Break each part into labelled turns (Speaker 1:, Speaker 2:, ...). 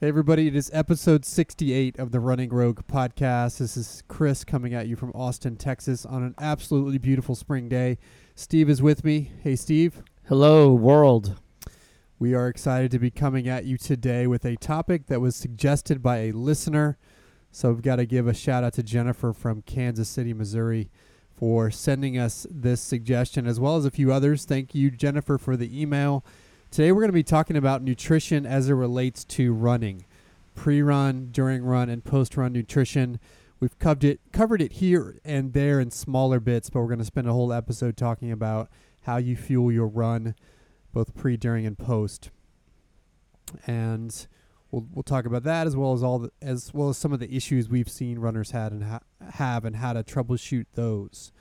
Speaker 1: Hey, everybody, it is episode 68 of the Running Rogue podcast. This is Chris coming at you from Austin, Texas on an absolutely beautiful spring day. Steve is with me. Hey, Steve.
Speaker 2: Hello, world.
Speaker 1: We are excited to be coming at you today with a topic that was suggested by a listener. So we've got to give a shout out to Jennifer from Kansas City, Missouri for sending us this suggestion, as well as a few others. Thank you, Jennifer, for the email. Today we're going to be talking about nutrition as it relates to running, pre-run, during run, and post-run nutrition. We've covered it covered it here and there in smaller bits, but we're going to spend a whole episode talking about how you fuel your run, both pre, during, and post. And we'll we'll talk about that as well as all the, as well as some of the issues we've seen runners had and ha- have and how to troubleshoot those.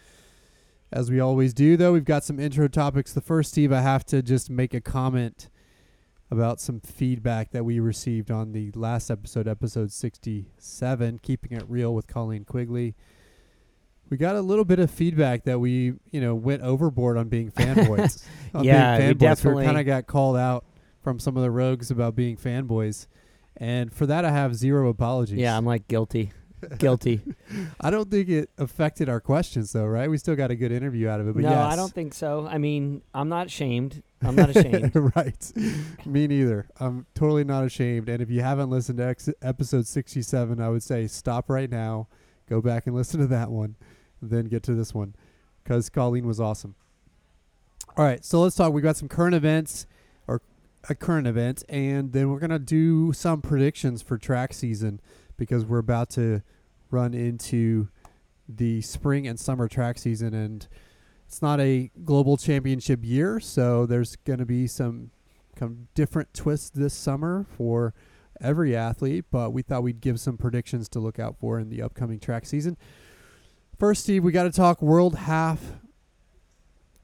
Speaker 1: As we always do, though, we've got some intro topics. The first, Steve, I have to just make a comment about some feedback that we received on the last episode, episode 67, Keeping It Real with Colleen Quigley. We got a little bit of feedback that we, you know, went overboard on being fanboys. on
Speaker 2: Yeah, we
Speaker 1: being fanboys.
Speaker 2: definitely-
Speaker 1: kind of got called out from some of the rogues about being fanboys. And for that, I have zero apologies.
Speaker 2: Yeah, I'm like guilty. Guilty.
Speaker 1: I don't think it affected our questions, though, right? We still got a good interview out of it. But
Speaker 2: no,
Speaker 1: yes.
Speaker 2: I don't think so. I mean, I'm not ashamed. I'm not ashamed.
Speaker 1: right. Me neither. I'm totally not ashamed. And if you haven't listened to ex- episode 67, I would say stop right now, go back and listen to that one, then get to this one because Colleen was awesome. All right. So let's talk. We got some current events or a current event, and then we're going to do some predictions for track season because we're about to run into the spring and summer track season and it's not a global championship year, so there's going to be some kind of different twists this summer for every athlete, but we thought we'd give some predictions to look out for in the upcoming track season. First, Steve, we got to talk World Half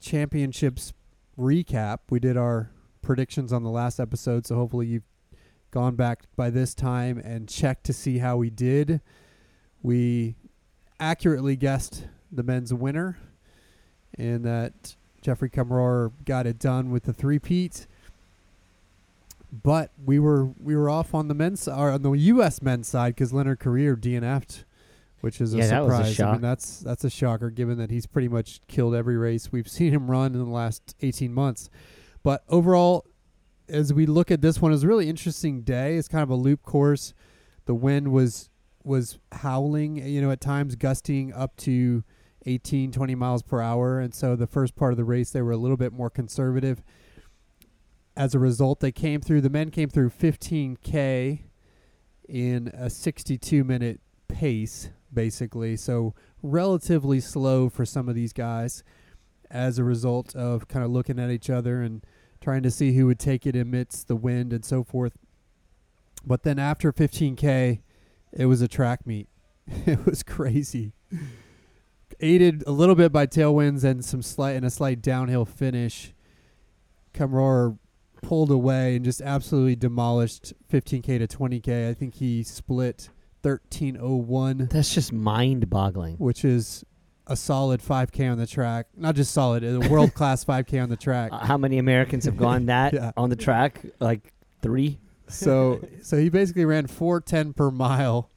Speaker 1: Championships recap. We did our predictions on the last episode, so hopefully you've gone back by this time and checked to see how we did. We accurately guessed the men's winner and that Geoffrey Kamworor got it done with the three-peat. But we were we were off on the men's or on the U.S. men's side because Leonard Korir DNF'd, which is a
Speaker 2: Yeah, that was a
Speaker 1: surprise. I
Speaker 2: shock.
Speaker 1: mean, that's that's a shocker given that he's pretty much killed every race we've seen him run in the last 18 months. But overall, as we look at this one, it was a really interesting day. It's kind of a loop course. The wind was was howling, you know, at times gusting up to 18, 20 miles per hour. And so the first part of the race, they were a little bit more conservative. As a result, they came through, the men came through 15K in a 62 minute pace, basically. So relatively slow for some of these guys as a result of kind of looking at each other and trying to see who would take it amidst the wind and so forth. But then after 15K, it was a track meet. it was crazy aided a little bit by tailwinds and some slight and a slight downhill finish. Kamworor pulled away and just absolutely demolished 15k to 20k. I think he split 1301,
Speaker 2: That's just mind boggling.
Speaker 1: which is a solid 5k on the track. Not just solid, a world class 5k on the track.
Speaker 2: Uh, how many Americans have gone that
Speaker 1: Yeah.
Speaker 2: on the track? Like three?
Speaker 1: so so he basically ran 410 per mile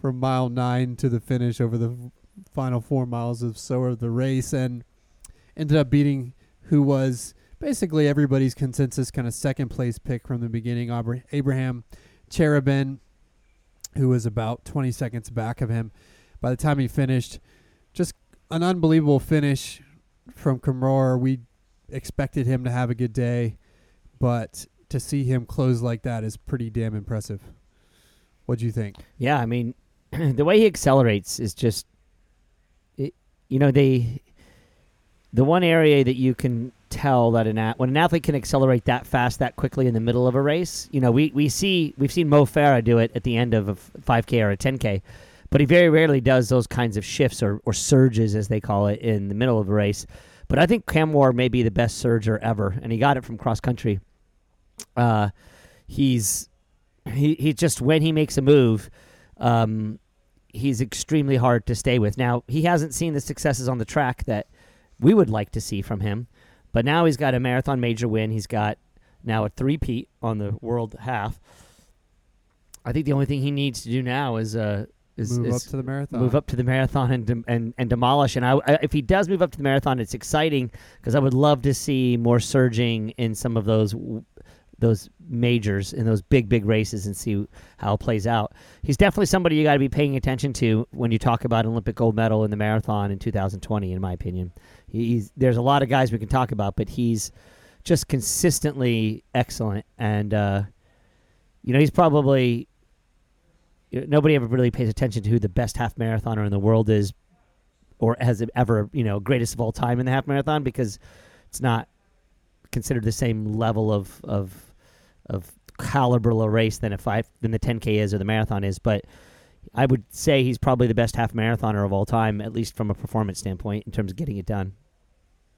Speaker 1: from mile 9 to the finish over the final 4 miles of so of the race and ended up beating who was basically everybody's consensus kind of second place pick from the beginning Abra- Abraham Cheroben who was about 20 seconds back of him by the time he finished an unbelievable finish from Kamworor we expected him to have a good day but to see him close like that is pretty damn impressive. What do you think?
Speaker 2: Yeah, I mean, the way he accelerates is just, it, you know, they, the one area that you can tell that an at, when an athlete can accelerate that fast, that quickly in the middle of a race, you know, we, we see we've seen Mo Farah do it at the end of a 5K or a 10K, but he very rarely does those kinds of shifts or, or surges as they call it in the middle of a race. But I think Cam Kamworor may be the best surger ever, and he got it from cross country. Uh, he's he he just when he makes a move, um, he's extremely hard to stay with. Now he hasn't seen the successes on the track that we would like to see from him, but now he's got a marathon major win. He's got now a three-peat on the world half. I think the only thing he needs to do now is uh is,
Speaker 1: move
Speaker 2: is
Speaker 1: up to the marathon.
Speaker 2: move up to the marathon and and and demolish. And I, I, if he does move up to the marathon, it's exciting because I would love to see more surging in some of those those majors in those big big races and see how it plays out. He's definitely somebody you got to be paying attention to when you talk about Olympic gold medal in the marathon in 2020. In my opinion, he's there's a lot of guys we can talk about, but he's just consistently excellent and. uh you know, he's probably you know, nobody ever really pays attention to who the best half marathoner in the world is, or has ever you know greatest of all time in the half marathon because it's not considered the same level of of of caliber of race than a five than the 10k is or the marathon is. But I would say he's probably the best half marathoner of all time, at least from a performance standpoint in terms of getting it done.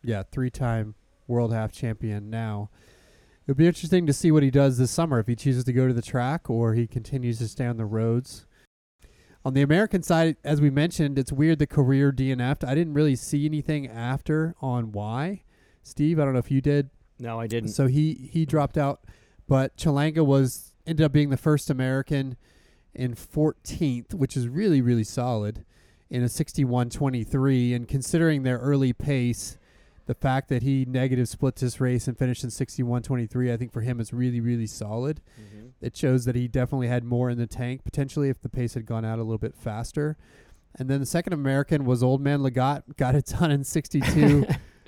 Speaker 1: Yeah, three-time world half champion now. It'll be interesting to see what he does this summer if he chooses to go to the track or he continues to stay on the roads. On the American side, as we mentioned, it's weird the Korir DNF'd. I didn't really see anything after on why. Steve, I don't know if you did.
Speaker 2: No, I didn't.
Speaker 1: So he he dropped out, but Chelanga was ended up being the first American in 14th, which is really really solid in a 61.23 and considering their early pace, the fact that he negative split this race and finished in 61.23, I think for him is really really solid.
Speaker 2: Mhm.
Speaker 1: It shows that he definitely had more in the tank potentially if the pace had gone out a little bit faster. And then the second American was Old Man Lagat, got it done in 62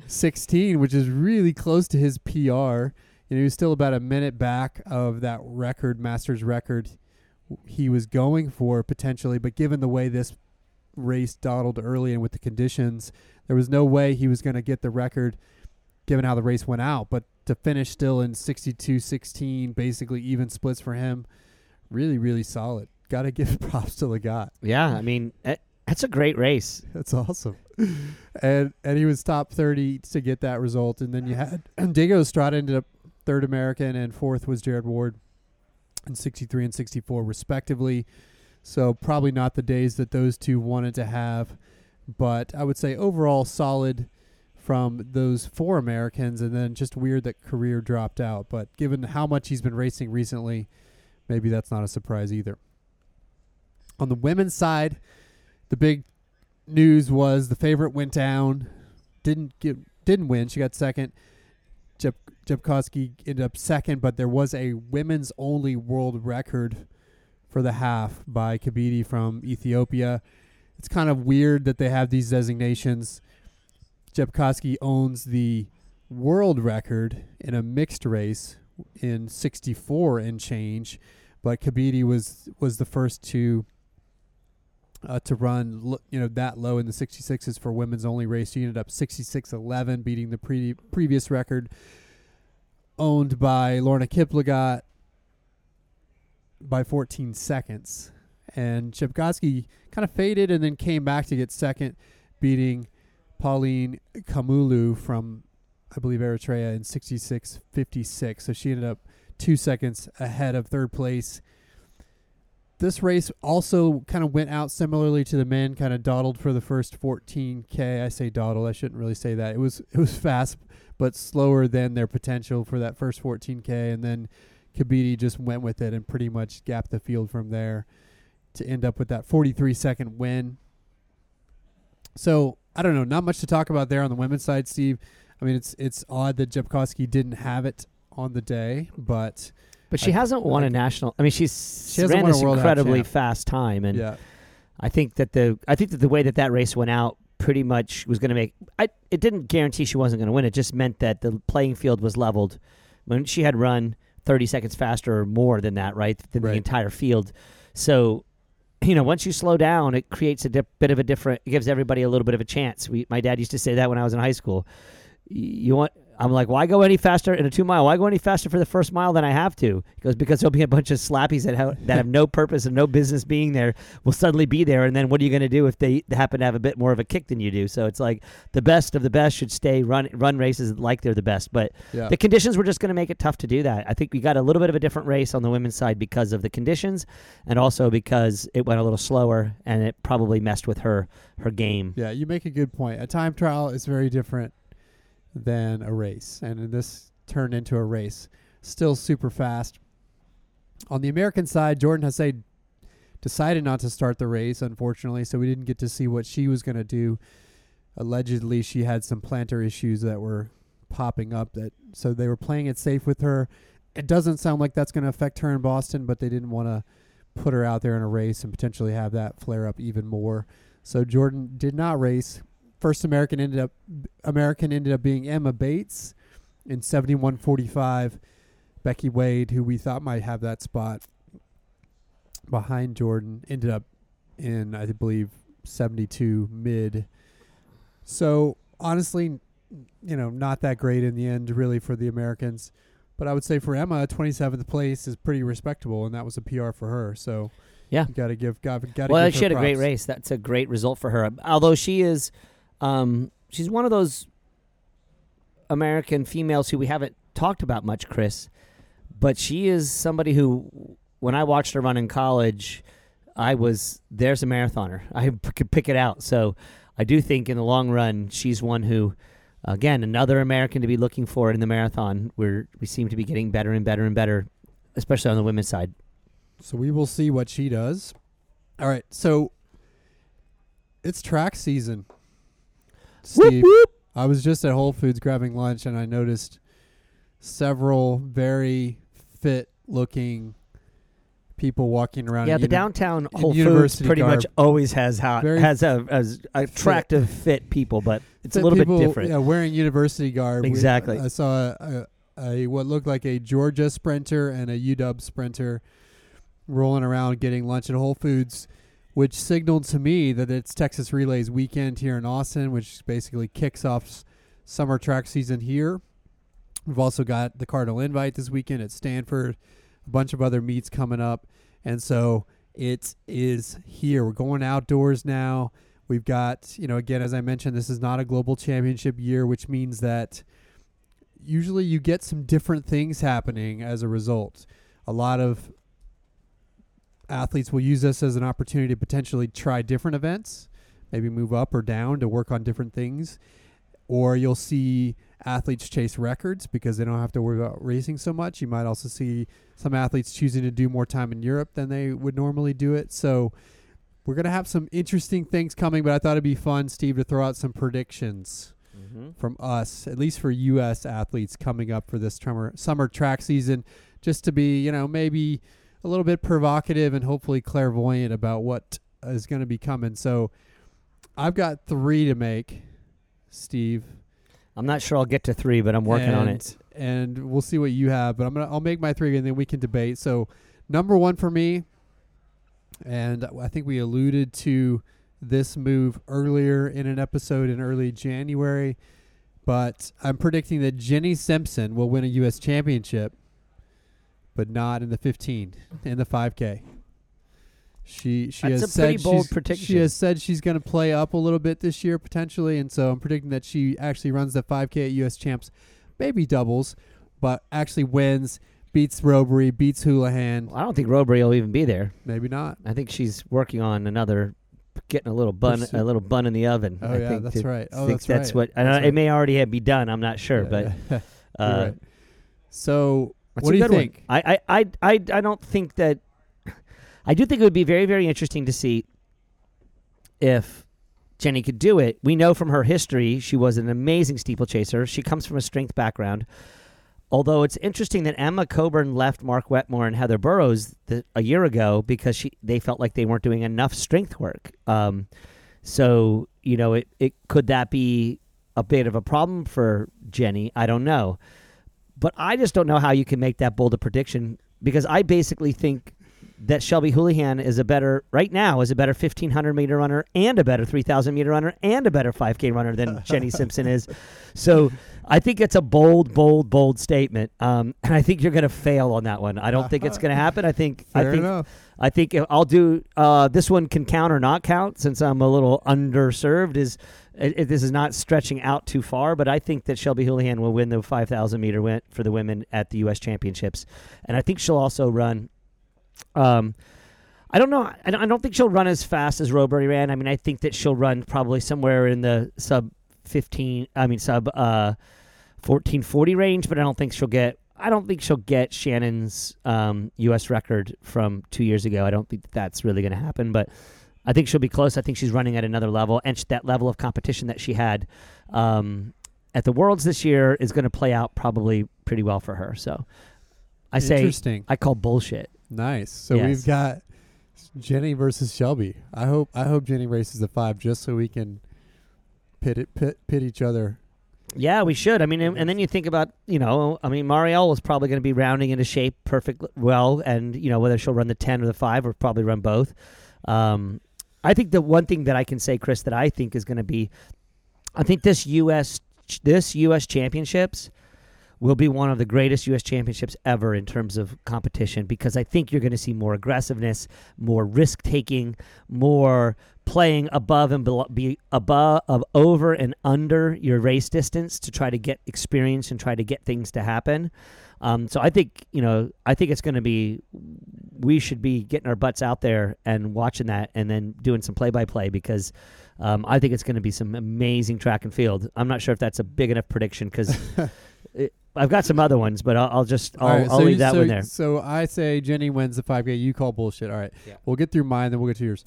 Speaker 1: 16, which is really close to his PR. You know, he was still about a minute back of that record, Masters record he was going for potentially, but given the way this race dawdled early and with the conditions, there was no way he was going to get the record given how the race went out. But to finish still in 62 16, basically even splits for him, really, really solid. Got to give props to Lagat.
Speaker 2: Yeah, I mean eh, that's a great race.
Speaker 1: That's awesome. and and he was top 30 to get that result. And then you had Diego Estrada ended up third American, and fourth was Jared Ward in 63 and 64, respectively. So probably not the days that those two wanted to have. But I would say overall solid from those four Americans, and then just weird that Korir dropped out. But given how much he's been racing recently, maybe that's not a surprise either. On the women's side, the big news was the favorite went down, didn't get didn't win. She got second. Jeb Jepkosgei ended up second, but there was a women's only world record for the half by Gudeta from Ethiopia. It's kind of weird that they have these designations. Jepkosgei owns the world record in a mixed race in 64 and change, but Gudeta was was the first to uh, to run l- you know that low in the 66s for women's only race. She ended up 66-11, beating the pre- previous record owned by Lorna Kiplagat by 14 seconds. And Jepkosgei kind of faded and then came back to get second, beating Pauline Kamulu from, I believe, Eritrea in 66 56. So she ended up two seconds ahead of third place. This race also kind of went out similarly to the men, kind of dawdled for the first 14k. I say dawdled, I shouldn't really say that. It was it was fast, but slower than their potential for that first 14k, and then Gudeta just went with it and pretty much gapped the field from there to end up with that 43 second win. So I don't know, not much to talk about there on the women's side, Steve. I mean, it's it's odd that Jepkosgei didn't have it on the day, but
Speaker 2: But she
Speaker 1: I-
Speaker 2: hasn't won
Speaker 1: I-
Speaker 2: a national. I mean, she's
Speaker 1: She
Speaker 2: ran
Speaker 1: won
Speaker 2: this incredibly fast time, and
Speaker 1: yeah,
Speaker 2: I think that the I think that the way that that race went out pretty much was going to make. I it didn't guarantee she wasn't going to win. It just meant that the playing field was leveled when she had run 30 seconds faster or more than that, right? Than
Speaker 1: Right.
Speaker 2: the entire field. So, you know, once you slow down, it creates a dip, bit of a different. It gives everybody a little bit of a chance. We, my dad used to say that when I was in high school. You want. I'm like, why go any faster in a two mile? Why go any faster for the first mile than I have to? He goes, because there'll be a bunch of slappies that have, that have no purpose and no business being there will suddenly be there. And then what are you going to do if they happen to have a bit more of a kick than you do? So it's like the best of the best should stay run run races like they're the best. But
Speaker 1: yeah.
Speaker 2: the conditions were just going to make it tough to do that. I think we got a little bit of a different race on the women's side because of the conditions, and also because it went a little slower and it probably messed with her her game.
Speaker 1: Yeah, you make a good point. A time trial is very different than a race, and this turned into a race. Still super fast. On the American side, Jordan Hasay decided not to start the race, unfortunately, so we didn't get to see what she was going to do. Allegedly, she had some plantar issues that were popping up that so they were playing it safe with her. It doesn't sound like that's going to affect her in Boston, but they didn't want to put her out there in a race and potentially have that flare up even more. So Jordan did not race. First American ended up American ended up being Emma Bates in 71.45. Becky Wade, who we thought might have that spot behind Jordan, ended up in I believe 72 mid. So honestly, you know, not that great in the end, really, for the Americans. But I would say for Emma, 27th place is pretty respectable, and that was a PR for her. So
Speaker 2: Yeah.
Speaker 1: you got to give, got to
Speaker 2: well,
Speaker 1: give
Speaker 2: she had a great race. That's a great result for her. Although she is, um, she's one of those American females who we haven't talked about much, Chris. But she is somebody who, when I watched her run in college, I was there's a marathoner. I p- could pick it out. So I do think in the long run, she's one who, again, another American to be looking for in the marathon. Where we seem to be getting better and better and better, especially on the women's side.
Speaker 1: So we will see what she does. All right, so it's track season. Steve, I was just at Whole Foods grabbing lunch, and I noticed several very fit-looking people walking around.
Speaker 2: Yeah, the
Speaker 1: uni-
Speaker 2: downtown Whole Foods pretty much always has ha-
Speaker 1: Very
Speaker 2: has a as attractive fit people, but it's a little
Speaker 1: people,
Speaker 2: bit different.
Speaker 1: Yeah, wearing university garb. We-
Speaker 2: Exactly.
Speaker 1: I saw a, a, a what looked like a Georgia sprinter and a UW sprinter rolling around getting lunch at Whole Foods, which signaled to me that it's Texas Relays weekend here in Austin, which basically kicks off summer track season here. We've also got the Cardinal Invite this weekend at Stanford, a bunch of other meets coming up, and so it is here. We're going outdoors now. We've got, you know, again, as I mentioned, this is not a global championship year, which means that usually you get some different things happening as a result. A lot of athletes will use this as an opportunity to potentially try different events, maybe move up or down to work on different things. Or you'll see athletes chase records because they don't have to worry about racing so much. You might also see some athletes choosing to do more time in Europe than they would normally do it. So we're going to have some interesting things coming, but I thought it'd be fun, Steve, to throw out some predictions
Speaker 2: Mm-hmm.
Speaker 1: from us, at least for U.S. athletes coming up for this summer summer track season, just to be you know maybe a little bit provocative and hopefully clairvoyant about what is going to be coming. So I've got three to make, Steve.
Speaker 2: I'm not sure I'll get to three, but I'm working on it.
Speaker 1: and we'll see what you have. But I'm gonna I'll make my three, and then we can debate. So number one for me, and I think we alluded to this move earlier in an episode in early January, but I'm predicting that Jenny Simpson will win a U.S. championship, but not in the 15, in the 5K. She she
Speaker 2: That's
Speaker 1: has
Speaker 2: a
Speaker 1: said
Speaker 2: bold
Speaker 1: she's-
Speaker 2: prediction.
Speaker 1: She has said she's going to play up a little bit this year potentially, and so I'm predicting that she actually runs the 5K at U.S. champs, maybe doubles, but actually wins, beats Rowbury, beats Houlihan,
Speaker 2: I don't think Rowbury will even be there.
Speaker 1: maybe not.
Speaker 2: I think she's working on another, getting a little bun,
Speaker 1: Pursuit.
Speaker 2: a little bun in the oven.
Speaker 1: Oh
Speaker 2: I
Speaker 1: yeah,
Speaker 2: think
Speaker 1: that's
Speaker 2: to-
Speaker 1: right. Oh,
Speaker 2: think
Speaker 1: that's,
Speaker 2: that's
Speaker 1: right.
Speaker 2: what. and
Speaker 1: That's right.
Speaker 2: It may already have be done. I'm not sure,
Speaker 1: Yeah,
Speaker 2: but
Speaker 1: yeah. You're
Speaker 2: uh,
Speaker 1: right. So
Speaker 2: That's
Speaker 1: what
Speaker 2: a
Speaker 1: do you
Speaker 2: good one.
Speaker 1: think?
Speaker 2: I, I, I, I, I don't think that. I do think it would be very, very interesting to see if Jenny could do it. We know from her history she was an amazing steeplechaser. She comes from a strength background. Although it's interesting that Emma Coburn left Mark Wetmore and Heather Burroughs the, a year ago because she they felt like they weren't doing enough strength work. Um, so you know, it, it could that be a bit of a problem for Jenny? I don't know, but I just don't know how you can make that bold a prediction because I basically think that Shelby Houlihan is a better right now is a better 1500 meter runner and a better 3000 meter runner and a better 5k runner than Jenny Simpson is. So I think it's a bold, bold, bold statement, um, and I think you're going to fail on that one. I don't think it's going to happen. I think
Speaker 1: Fair
Speaker 2: I think
Speaker 1: enough.
Speaker 2: I think if I'll do uh, this one can count or not count since I'm a little underserved. Is it, it- this is not stretching out too far, but I think that Shelby Houlihan will win the 5,000 meter win for the women at the U.S. Championships, and I think she'll also run. Um, I don't know. I don't, I don't think she'll run as fast as Rowbury ran. I mean, I think that she'll run probably somewhere in the sub 15. I mean, sub uh, 1440 range, but I don't think she'll get I don't think she'll get Shannon's um, U.S. record from two years ago. I don't think that that's really going to happen, but I think she'll be close. I think she's running at another level, and sh- that level of competition that she had um, at the Worlds this year is going to play out probably pretty well for her. So I say
Speaker 1: Interesting.
Speaker 2: I call bullshit.
Speaker 1: Nice. So
Speaker 2: Yes.
Speaker 1: we've got Jenny versus Shelby. I hope I hope Jenny races the five just so we can pit it pit pit each other.
Speaker 2: Yeah, we should. I mean, and, and then you think about, you know, I mean, Marielle is probably going to be rounding into shape perfect well, and you know whether she'll run the ten or the five, or probably run both. Um, I think the one thing that I can say, Chris, that I think is going to be, I think this U.S. this U.S. championships will be one of the greatest U.S. championships ever in terms of competition because I think you're going to see more aggressiveness, more risk taking, more playing above and below, be above, of over and under your race distance to try to get experience and try to get things to happen. Um, so I think you know I think it's going to be we should be getting our butts out there and watching that and then doing some play by play because um, I think it's going to be some amazing track and field. I'm not sure if that's a big enough prediction because I've got some other ones, but I'll, I'll just I'll,
Speaker 1: right,
Speaker 2: I'll
Speaker 1: so
Speaker 2: leave
Speaker 1: you-
Speaker 2: that
Speaker 1: so,
Speaker 2: one there.
Speaker 1: So I say Jenny wins the five K. You call bullshit. All right.
Speaker 2: Yeah.
Speaker 1: We'll get through mine, then we'll get to yours.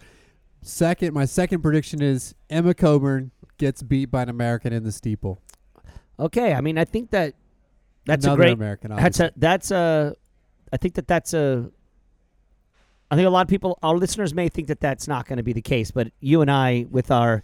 Speaker 1: Second, my second prediction is Emma Coburn gets beat by an American in the steeple.
Speaker 2: Okay, I mean I think that that's
Speaker 1: Another
Speaker 2: a great
Speaker 1: American.
Speaker 2: That's a that's a. I think that that's a. I think a lot of people, our listeners, may think that that's not going to be the case, but you and I, with our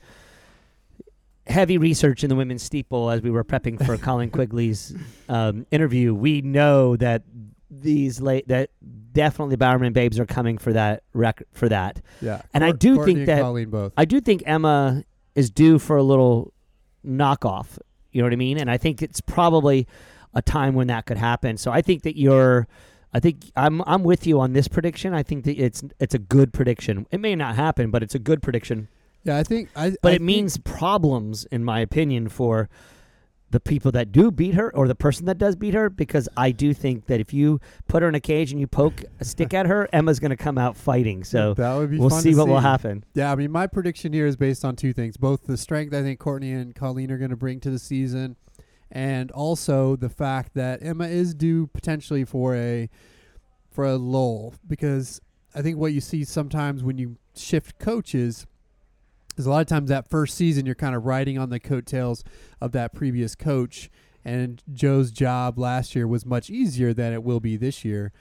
Speaker 2: heavy research in the women's steeple as we were prepping for Colleen Quigley's um, interview, we know that these late that definitely Bowerman babes are coming for that record for that.
Speaker 1: yeah.
Speaker 2: and I do
Speaker 1: Courtney
Speaker 2: think that-
Speaker 1: Colleen both.
Speaker 2: I do think Emma is due for a little knockoff. You know what I mean? And I think it's probably a time when that could happen. So I think that you're I think I'm I'm with you on this prediction. I think that it's it's a good prediction. It may not happen, but it's a good prediction.
Speaker 1: yeah, I think. I.
Speaker 2: But
Speaker 1: I
Speaker 2: it
Speaker 1: think-
Speaker 2: means problems in my opinion for the people that do beat her or the person that does beat her because I do think that if you put her in a cage and you poke a stick at her, Emma's going to come out fighting. So
Speaker 1: that would be.
Speaker 2: we'll see what will happen.
Speaker 1: Yeah, I mean, my prediction here is based on two things: both the strength I think Courtney and Colleen are going to bring to the season, and also the fact that Emma is due potentially for a for a lull because I think what you see sometimes when you shift coaches is a lot of times that first season you're kind of riding on the coattails of that previous coach. And Joe's job last year was much easier than it will be this year,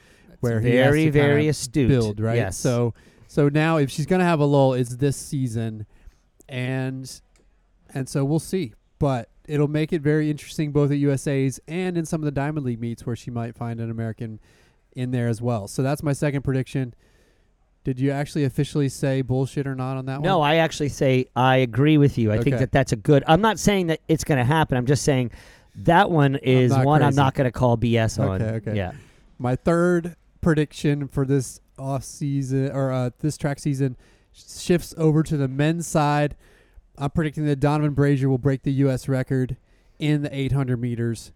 Speaker 1: where he has
Speaker 2: very very astute
Speaker 1: build, right?
Speaker 2: Yes.
Speaker 1: So so now if she's gonna have a lull, it's this season, and and so we'll see. But it'll make it very interesting both at USA's and in some of the Diamond League meets where she might find an American in there as well. So that's my second prediction. Did you actually officially say bullshit or not on that one?
Speaker 2: No,
Speaker 1: one?
Speaker 2: I actually say I agree with you. I think
Speaker 1: Okay.
Speaker 2: that that's a good. I'm not saying that it's going to happen. I'm just saying that one is
Speaker 1: not
Speaker 2: one I'm
Speaker 1: crazy.
Speaker 2: not going to call BS on.
Speaker 1: Okay, okay.
Speaker 2: Yeah.
Speaker 1: My third prediction for this off season or uh, this track season shifts over to the men's side. I'm predicting that Donavan Brazier will break the U.S. record in the 800 meters,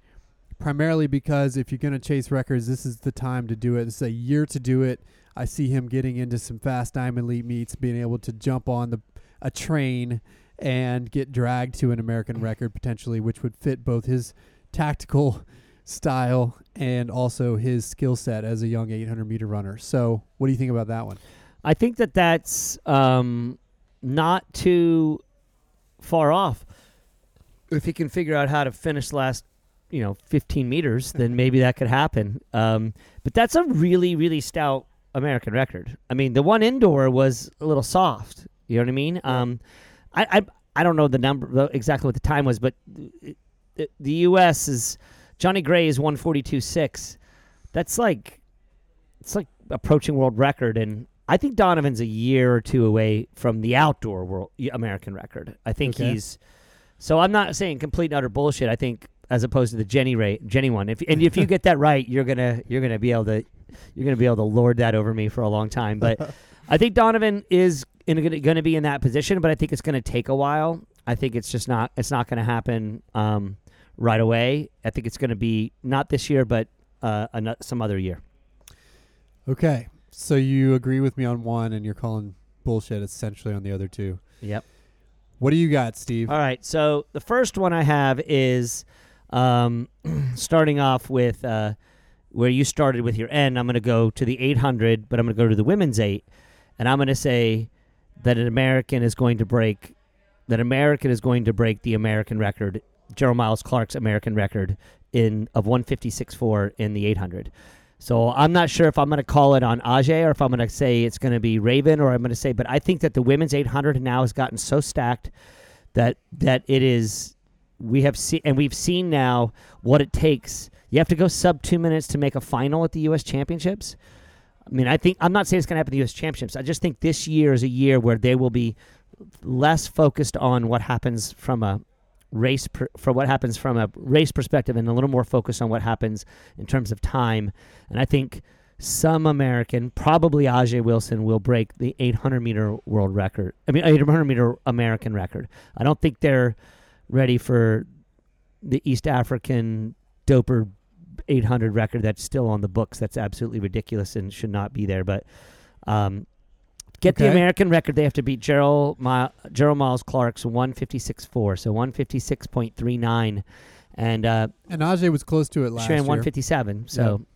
Speaker 1: primarily because if you're going to chase records, this is the time to do it. This is a year to do it. I see him getting into some fast diamond league meets, being able to jump on the a train and get dragged to an American record potentially, which would fit both his tactical style and also his skill set as a young 800 meter runner. So, what do you think about that one?
Speaker 2: I think that that's um, not too far off. If he can figure out how to finish last, you know, 15 meters, then maybe that could happen. Um, but that's a really, really stout American record. I mean, the one indoor was a little soft. You know what I mean? Um, I, I I don't know the number exactly what the time was, but it, it, the U.S. is Johnny Gray is 142.6. That's like it's like approaching world record, and I think Donavan's a year or two away from the outdoor world American record. I think
Speaker 1: Okay.
Speaker 2: he's so I'm not saying complete and utter bullshit. I think as opposed to the Jenny Ray Jenny one. If and if you get that right, you're gonna you're gonna be able to you're gonna be able to lord that over me for a long time. But I think Donavan is going to be in that position, but I think it's going to take a while. I think it's just not it's not going to happen um, right away. I think it's going to be not this year, but uh, some other year.
Speaker 1: Okay. So, you agree with me on one and you're calling bullshit essentially on the other two.
Speaker 2: Yep.
Speaker 1: What do you got, Steve?
Speaker 2: All right. So the first one I have is um, starting off with uh, where you started with your N, I'm going to go to the 800, but I'm going to go to the women's eight, and I'm going to say that an American is going to break that American is going to break the American record, Jearl Miles Clark's American record in of 156.4 in the 800. So I'm not sure if I'm going to call it on Ajeé or if I'm going to say it's going to be Raevyn or I'm going to say, but I think that the women's 800 now has gotten so stacked that that it is we have seen and we've seen now what it takes. You have to go sub two minutes to make a final at the U.S. Championships. I mean, I think I'm not saying it's going to happen at the U.S. Championships. I just think this year is a year where they will be less focused on what happens from a race per, for what happens from a race perspective and a little more focused on what happens in terms of time. And I think some American, probably Ajay Wilson, will break the 800 meter world record. I mean, 800 meter American record. I don't think they're ready for the East African doper 800 record that's still on the books. That's absolutely ridiculous and should not be there. But um, get the American record. They have to beat Jearl, Mi- Jearl Miles Clark's 156.4, so 156.39. And uh,
Speaker 1: And Ajeé was close to it last
Speaker 2: she
Speaker 1: year.
Speaker 2: 157. So,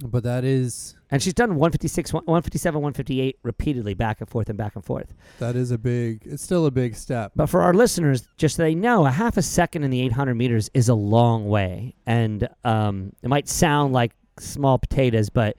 Speaker 1: But that is
Speaker 2: and she's done 156, 157, 158 repeatedly, back and forth and back and forth.
Speaker 1: that is a big. It's still a big step.
Speaker 2: But for our listeners, just so they know, a half a second in the 800 meters is a long way. And um, it might sound like small potatoes, but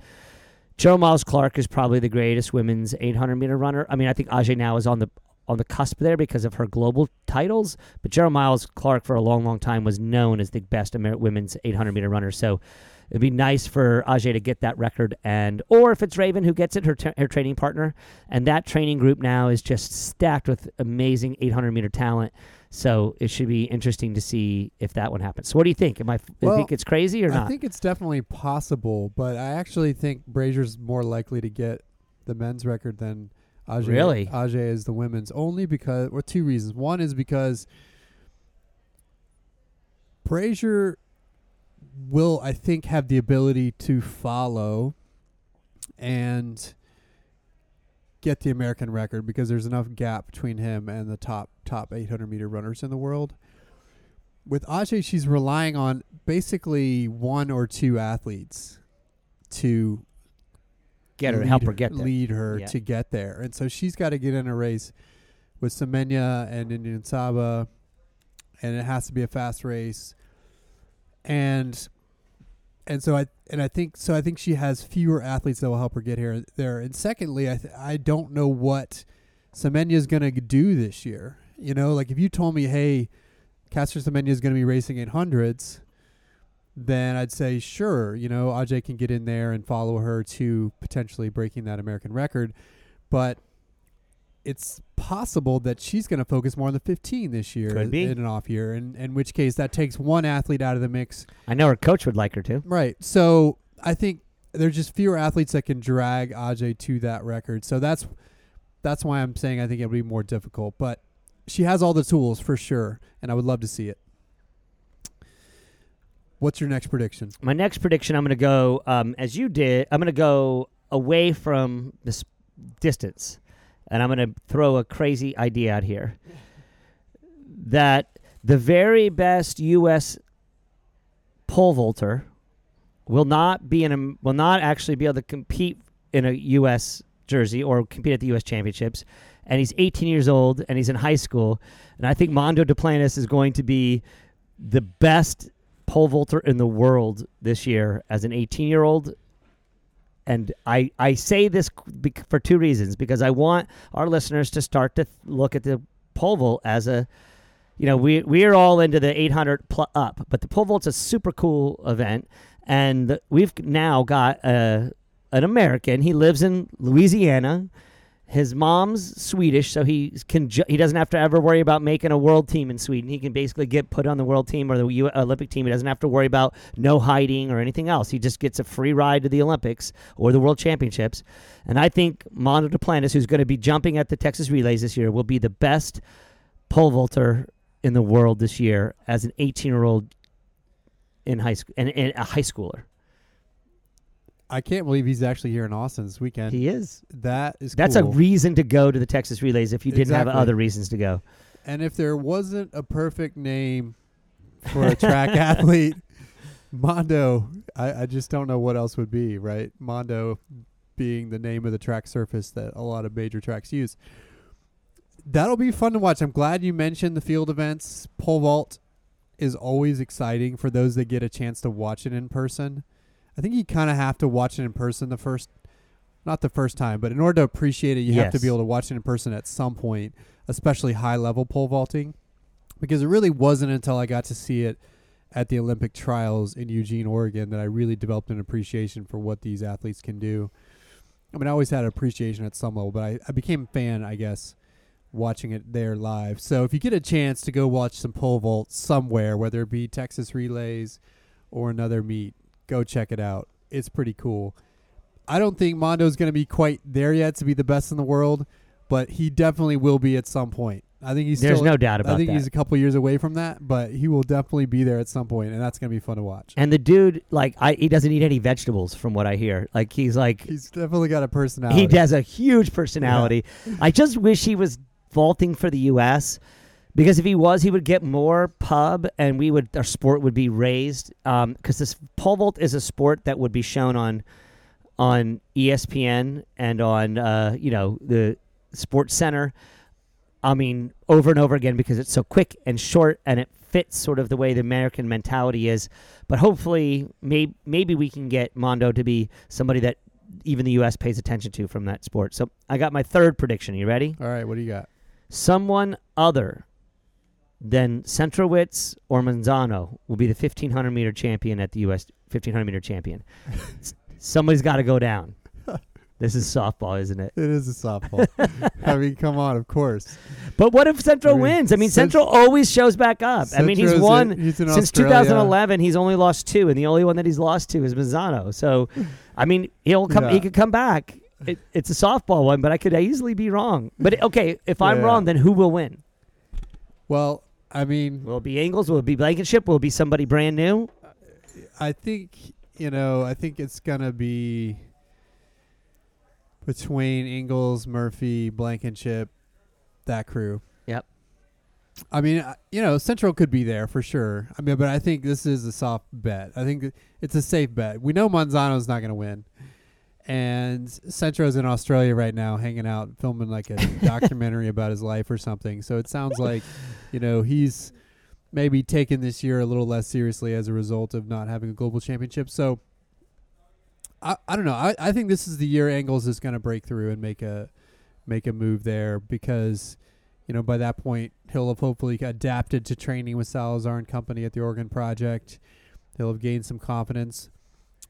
Speaker 2: Joe Miles Clark is probably the greatest women's 800 meter runner. I mean, I think Ajeé now is on the on the cusp there because of her global titles. But Jearl Miles Clark for a long, long time was known as the best Amer- women's 800 meter runner. So it'd be nice for Ajeé to get that record, and or if it's Raevyn who gets it, her t- her training partner, and that training group now is just stacked with amazing 800 meter talent. So it should be interesting to see if that one happens. So what do you think? Am I? do you
Speaker 1: Well,
Speaker 2: think it's crazy or not?
Speaker 1: I think it's definitely possible, but I actually think Brazier's more likely to get the men's record than Ajeé.
Speaker 2: Really?
Speaker 1: Ajeé is the women's only because or two reasons. One is because Brazier will, I think, have the ability to follow and get the American record because there's enough gap between him and the top top 800 meter runners in the world. With Ajeé, she's relying on basically one or two athletes to
Speaker 2: get her, help her get there.
Speaker 1: lead her
Speaker 2: Yeah.
Speaker 1: to get there, and so she's got to get in a race with Semenya and Indian Saba, and it has to be a fast race, and and so I and I think so I think she has fewer athletes that will help her get here there. And secondly, I th- I don't know what Semenya is going to do this year. You know, like if you told me, hey, Caster Semenya is going to be racing 800s, then I'd say sure. You know, Aj can get in there and follow her to potentially breaking that American record, but it's possible that she's going to focus more on the 15 this year
Speaker 2: Could be.
Speaker 1: in an off year, and in which case that takes one athlete out of the mix
Speaker 2: I know her coach would like her to.
Speaker 1: Right. So I think there's just fewer athletes that can drag Aj to that record. So that's that's why I'm saying I think it'll be more difficult. But she has all the tools for sure, and I would love to see it. What's your next prediction?
Speaker 2: My next prediction, I'm going to go um, as you did. I'm going to go away from this distance, and I'm going to throw a crazy idea out here. That the very best U.S. pole vaulter will not be in a will not actually be able to compete in a U.S. jersey or compete at the U.S. Championships. And he's 18 years old and he's in high school. And I think Mondo Duplantis is going to be the best pole vaulter in the world this year as an 18 year old. And I, I say this for two reasons because I want our listeners to start to look at the pole vault as a, you know, we we're all into the 800 pl- up, but the pole vault's a super cool event, and we've now got a, an American. He lives in Louisiana. His mom's Swedish, so he can ju- he doesn't have to ever worry about making a world team in Sweden. He can basically get put on the world team or the U- Olympic team. He doesn't have to worry about no hiding or anything else. He just gets a free ride to the Olympics or the World Championships. And I think Mondo Duplantis, who's going to be jumping at the Texas Relays this year, will be the best pole vaulter in the world this year as an 18 year old in high school and, and a high schooler.
Speaker 1: I can't believe he's actually here in Austin this weekend.
Speaker 2: He is.
Speaker 1: that is
Speaker 2: That's
Speaker 1: cool.
Speaker 2: a reason to go to the Texas Relays if you didn't have other reasons to go.
Speaker 1: and if there wasn't a perfect name for a track athlete, Mondo, I, I just don't know what else would be, right? Mondo being the name of the track surface that a lot of major tracks use. That'll be fun to watch. I'm glad you mentioned the field events. Pole vault is always exciting for those that get a chance to watch it in person. I think you kind of have to watch it in person the first, not the first time, but in order to appreciate it, you have to be able to watch it in person at some point, especially high level pole vaulting, because it really wasn't until I got to see it at the Olympic trials in Eugene, Oregon, that I really developed an appreciation for what these athletes can do. I mean, I always had an appreciation at some level, but I, I became a fan, I guess, watching it there live. So if you get a chance to go watch some pole vault somewhere, whether it be Texas Relays or another meet, go check it out. It's pretty cool. I don't think Mondo's going to be quite there yet to be the best in the world, but he definitely will be at some point. I think he's
Speaker 2: There's
Speaker 1: still,
Speaker 2: no doubt about. It.
Speaker 1: I think
Speaker 2: that.
Speaker 1: he's a couple years away from that, but he will definitely be there at some point, and that's going to be fun to watch.
Speaker 2: and the dude, like, I, he doesn't eat any vegetables, from what I hear. Like, he's like,
Speaker 1: He's definitely got a personality.
Speaker 2: he has a huge personality. I just wish he was vaulting for the U.S. because if he was, he would get more pub, and we would our sport would be raised. Because this pole vault is a sport that would be shown on on ESPN and on uh, you know the Sports Center. I mean, over and over again because it's so quick and short, and it fits sort of the way the American mentality is. But hopefully, may- maybe we can get Mondo to be somebody that even the U.S. pays attention to from that sport. So I got my third prediction. You ready?
Speaker 1: All right, what do you got?
Speaker 2: Someone other than Centrowitz or Manzano will be the 1500 meter champion at the U.S. 1500 meter champion. Somebody's got to go down. This is softball, isn't it?
Speaker 1: It is a softball. I mean, come on, of course.
Speaker 2: But what if Centro
Speaker 1: I mean,
Speaker 2: wins? I mean,
Speaker 1: Cent-
Speaker 2: Centro always shows back up. I mean, he's won
Speaker 1: in- he's
Speaker 2: since
Speaker 1: Australia.
Speaker 2: 2011. He's only lost two, and the only one that he's lost to is Manzano. So, I mean, he'll come. He could come back. It, it's a softball one, but I could easily be wrong. But okay, if I'm
Speaker 1: Yeah.
Speaker 2: wrong, then who will win?
Speaker 1: Well, I mean,
Speaker 2: Will it be Engels? Will it be Blankenship? Will it be somebody brand new?
Speaker 1: I think you know. I think it's gonna be between Engels, Murphy, Blankenship, that crew.
Speaker 2: Yep.
Speaker 1: I mean, you know, Centro could be there for sure. I mean, but I think this is a soft bet. I think it's a safe bet. We know Manzano's not going to win, and Centro's in Australia right now, hanging out, filming like a documentary about his life or something. So it sounds like, you know, he's maybe taken this year a little less seriously as a result of not having a global championship. So I, I don't know. I, I think this is the year Engels is going to break through and make a make a move there because you know by that point he'll have hopefully adapted to training with Salazar and company at the Oregon Project. He'll have gained some confidence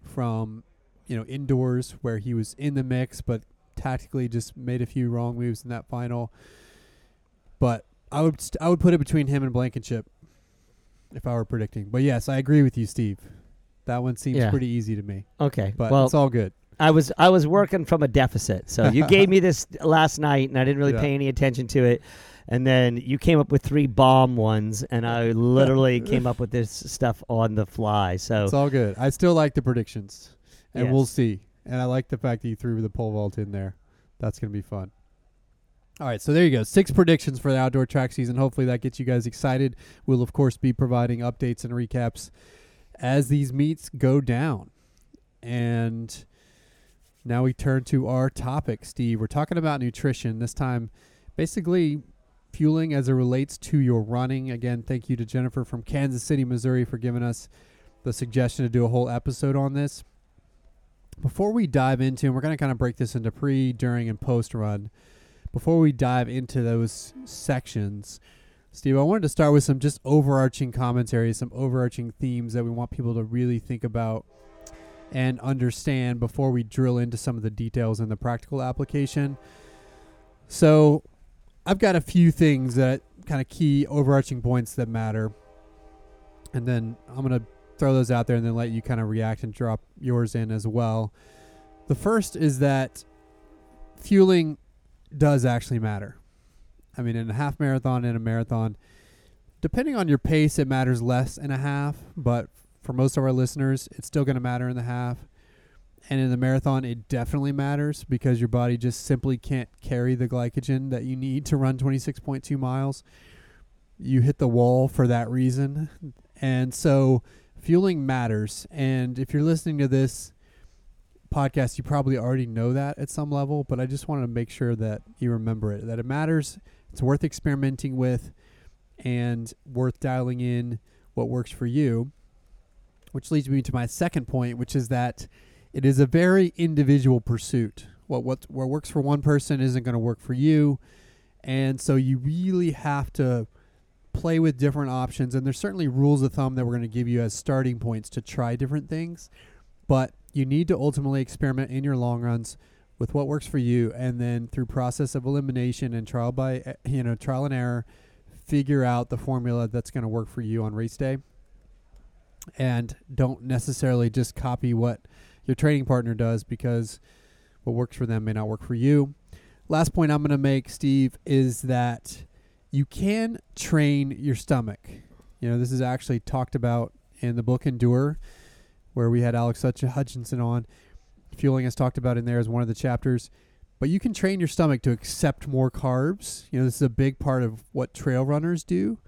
Speaker 1: from you know indoors where he was in the mix but tactically just made a few wrong moves in that final. But I would st- I would put it between him and Blankenship if I were predicting. But yes, I agree with you, Steve. That one seems
Speaker 2: Yeah.
Speaker 1: pretty easy to me.
Speaker 2: Okay.
Speaker 1: But
Speaker 2: well,
Speaker 1: it's all good.
Speaker 2: I was I was working from a deficit. So you gave me this last night, and I didn't really
Speaker 1: Yeah.
Speaker 2: pay any attention to it. And then you came up with three bomb ones, and I literally came up with this stuff on the fly. So
Speaker 1: It's all good. I still like the predictions, and
Speaker 2: Yes.
Speaker 1: we'll see. And I like the fact that you threw the pole vault in there. That's going to be fun. All right, so there you go. Six predictions for the outdoor track season. Hopefully that gets you guys excited. We'll of course be providing updates and recaps as these meets go down. And now we turn to our topic, Steve. We're talking about nutrition this time, basically fueling as it relates to your running. Again, thank you to Jennifer from Kansas City, Missouri, for giving us the suggestion to do a whole episode on this. Before we dive into, and we're going to kind of break this into pre, during, and post run. Before we dive into those sections, Steve, I wanted to start with some just overarching commentary, some overarching themes that we want people to really think about and understand before we drill into some of the details and the practical application. So, I've got a few things that kind of key overarching points that matter. And then I'm going to throw those out there and then let you kind of react and drop yours in as well. The first is that fueling does actually matter. I mean, in a half marathon and a marathon, depending on your pace, it matters less in a half, but for most of our listeners, it's still going to matter in the half. And in the marathon, it definitely matters because your body just simply can't carry the glycogen that you need to run 26.2 miles. You hit the wall for that reason. And so, fueling matters. And if you're listening to this podcast, you probably already know that at some level, but I just wanted to make sure that you remember it, that it matters. It's worth experimenting with and worth dialing in what works for you. Which leads me to my second point, which is that it is a very individual pursuit. What what what works for one person isn't going to work for you, and so you really have to play with different options. And there's certainly rules of thumb that we're going to give you as starting points to try different things, but you need to ultimately experiment in your long runs with what works for you, and then through process of elimination and trial by eh, you know trial and error, figure out the formula that's going to work for you on race day. And don't necessarily just copy what your training partner does because what works for them may not work for you. Last point I'm going to make, Steve, is that you can train your stomach. You know, this is actually talked about in the book Endure, where we had Alex Hutchinson on. Fueling is talked about in there as one of the chapters. But you can train your stomach to accept more carbs. You know, this is a big part of what trail runners do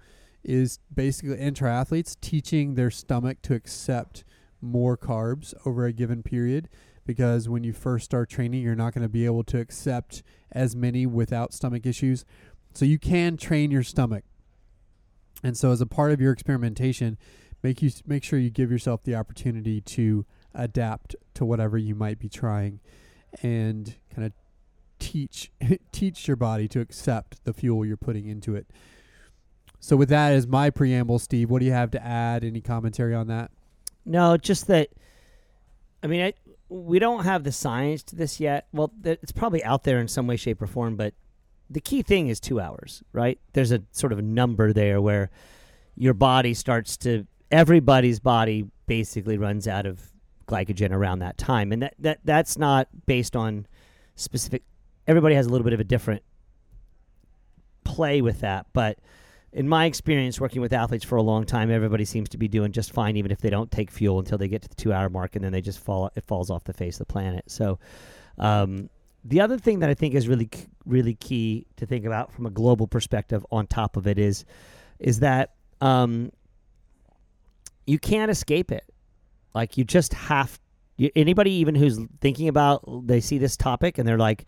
Speaker 1: is basically and triathletes teaching their stomach to accept more carbs over a given period because when you first start training, you're not going to be able to accept as many without stomach issues. So you can train your stomach. And so as a part of your experimentation, make you make sure you give yourself the opportunity to adapt to whatever you might be trying and kind of teach teach your body to accept the fuel you're putting into it. So with that as my preamble, Steve, what do you have to add? Any commentary on that?
Speaker 2: No, just that. I mean, I, we don't have the science to this yet. Well, th- it's probably out there in some way, shape, or form. But the key thing is two hours, right? There's a sort of number there where your body starts to. Everybody's body basically runs out of glycogen around that time, and that, that that's not based on specific. Everybody has a little bit of a different play with that, but in my experience working with athletes for a long time, everybody seems to be doing just fine, even if they don't take fuel until they get to the two hour mark, and then they just fall. It falls off the face of the planet. So, um, the other thing that I think is really, really key to think about from a global perspective, on top of it, is, is that um, you can't escape it. Like you just have. You, anybody even who's thinking about they see this topic and they're like,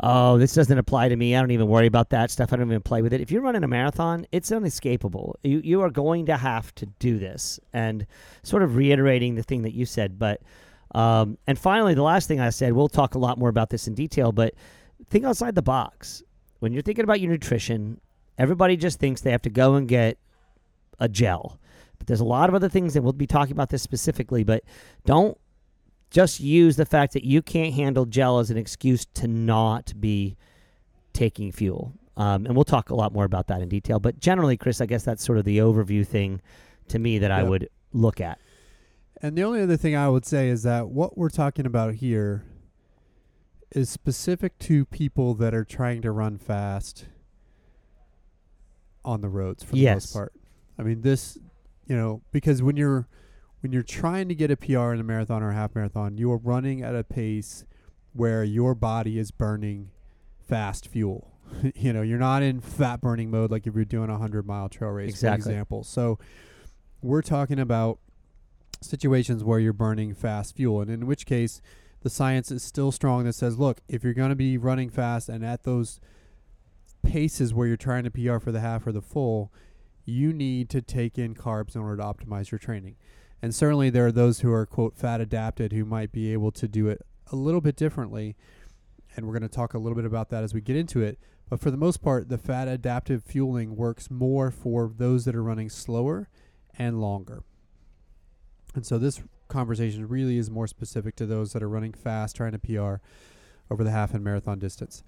Speaker 2: oh, this doesn't apply to me. I don't even worry about that stuff. I don't even play with it. If you're running a marathon, it's unescapable. You you are going to have to do this. And sort of reiterating the thing that you said, but um, and finally, the last thing I said, we'll talk a lot more about this in detail, but think outside the box. When you're thinking about your nutrition, everybody just thinks they have to go and get a gel. But there's a lot of other things, that we'll be talking about this specifically, but don't just use the fact that you can't handle gel as an excuse to not be taking fuel. Um, and we'll talk a lot more about that in detail. But generally, Chris, I guess that's sort of the overview thing to me that yep. I would look at.
Speaker 1: And the only other thing I would say is that what we're talking about here is specific to people that are trying to run fast on the roads for the
Speaker 2: yes.
Speaker 1: most part. I mean, this, you know, because when you're when you're trying to get a PR in a marathon or a half marathon, you are running at a pace where your body is burning fast fuel. you know, you're not in fat burning mode like if you're doing a hundred mile trail race,
Speaker 2: exactly.
Speaker 1: for example. So we're talking about situations where you're burning fast fuel, and in which case the science is still strong that says, look, if you're going to be running fast and at those paces where you're trying to PR for the half or the full, you need to take in carbs in order to optimize your training. And certainly there are those who are, quote, fat adapted who might be able to do it a little bit differently. And we're going to talk a little bit about that as we get into it. But for the most part, the fat adaptive fueling works more for those that are running slower and longer. And so this conversation really is more specific to those that are running fast, trying to PR over the half and marathon distance.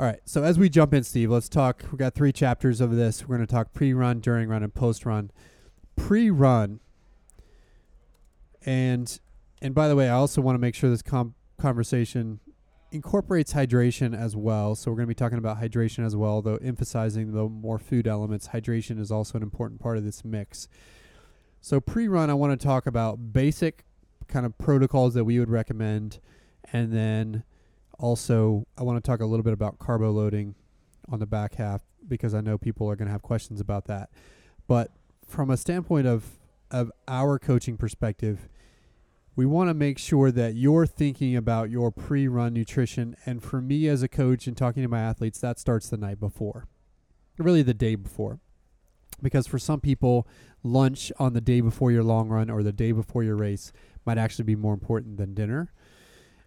Speaker 1: All right. So as we jump in, Steve, let's talk. We've got three chapters of this. We're going to talk pre run, during run, and post run. Pre run and and by the way, I also want to make sure this com- conversation incorporates hydration as well. So we're going to be talking about hydration as well, though emphasizing the more food elements. Hydration is also an important part of this mix. So pre-run, I want to talk about basic kind of protocols that we would recommend, and then also I want to talk a little bit about carbo loading on the back half because I know people are going to have questions about that. But from a standpoint of of our coaching perspective, we want to make sure that you're thinking about your pre run nutrition. And for me as a coach and talking to my athletes, that starts the night before, really the day before. Because for some people, lunch on the day before your long run or the day before your race might actually be more important than dinner.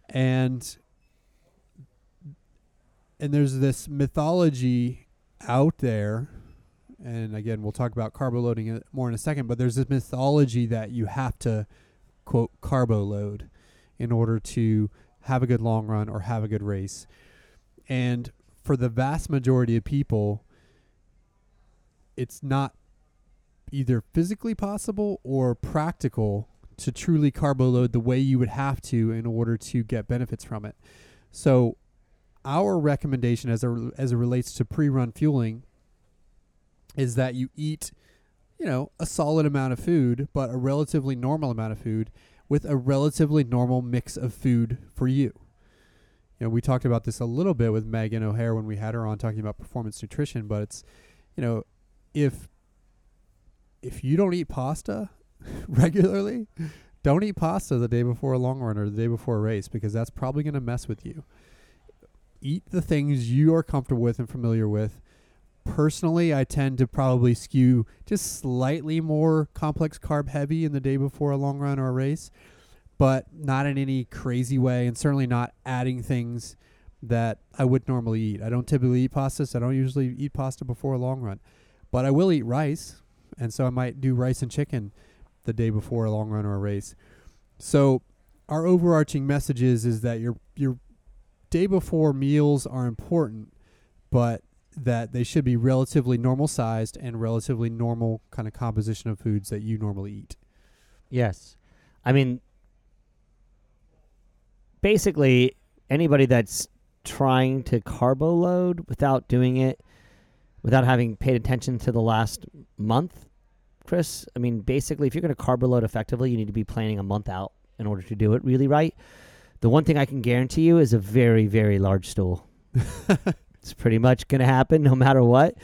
Speaker 1: And and there's this mythology out there and again we'll talk about carbo loading more in a second but there's this mythology that you have to quote carbo load in order to have a good long run or have a good race. And for the vast majority of people it's not either physically possible or practical to truly carbo load the way you would have to in order to get benefits from it. So our recommendation as a, as it relates to pre-run fueling is that you eat, you know, a solid amount of food, but a relatively normal amount of food with a relatively normal mix of food for you. You know, we talked about this a little bit with Megan O'Hare when we had her on talking about performance nutrition, but it's, you know, if if you don't eat pasta regularly, don't eat pasta the day before a long run or the day before a race because that's probably going to mess with you. Eat the things you are comfortable with and familiar with personally, I tend to probably skew just slightly more complex carb heavy in the day before a long run or a race, but not in any crazy way, and certainly not adding things that I would normally eat. I don't typically eat pasta, so I don't usually eat pasta before a long run, but I will eat rice, and so I might do rice and chicken the day before a long run or a race. So our overarching message is, is that your your day before meals are important, but that they should be relatively normal sized and relatively normal kind of composition of foods that you normally eat.
Speaker 2: Yes. I mean, basically, anybody that's trying to carbo load without doing it, without having paid attention to the last month, Chris, I mean, basically, if you're going to carbo load effectively, you need to be planning a month out in order to do it really right. The one thing I can guarantee you is a very, very large stool. It's pretty much going to happen no matter what.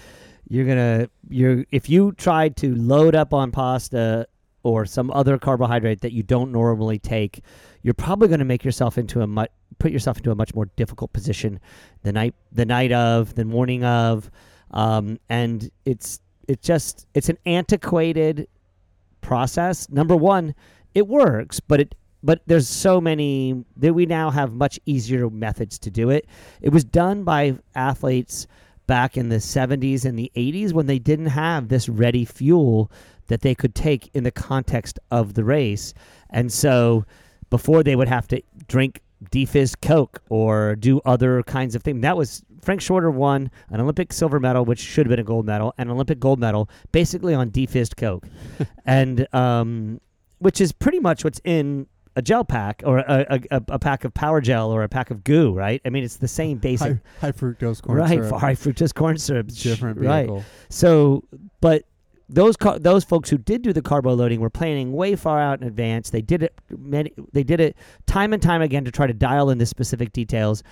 Speaker 2: You're going to you're if you try to load up on pasta or some other carbohydrate that you don't normally take, you're probably going to make yourself into a much put yourself into a much more difficult position the night the night of, the morning of, um, and it's it's just it's an antiquated process. Number one, it works, but it but there's so many that we now have much easier methods to do it. It was done by athletes back in the 70s and the 80s when they didn't have this ready fuel that they could take in the context of the race. And so before they would have to drink defizz Coke or do other kinds of things. That was Frank Shorter won an Olympic silver medal, which should have been a gold medal, an Olympic gold medal, basically on defizz Coke, and um, which is pretty much what's in a gel pack or a, a, a, pack of power gel or a pack of GU, right? I mean, it's the same basic
Speaker 1: high, high fructose corn
Speaker 2: right,
Speaker 1: syrup.
Speaker 2: high fructose corn syrup,
Speaker 1: different vehicle.
Speaker 2: Right. So, but those car- those folks who did do the carbo loading were planning way far out in advance. They did it many, they did it time and time again to try to dial in the specific details,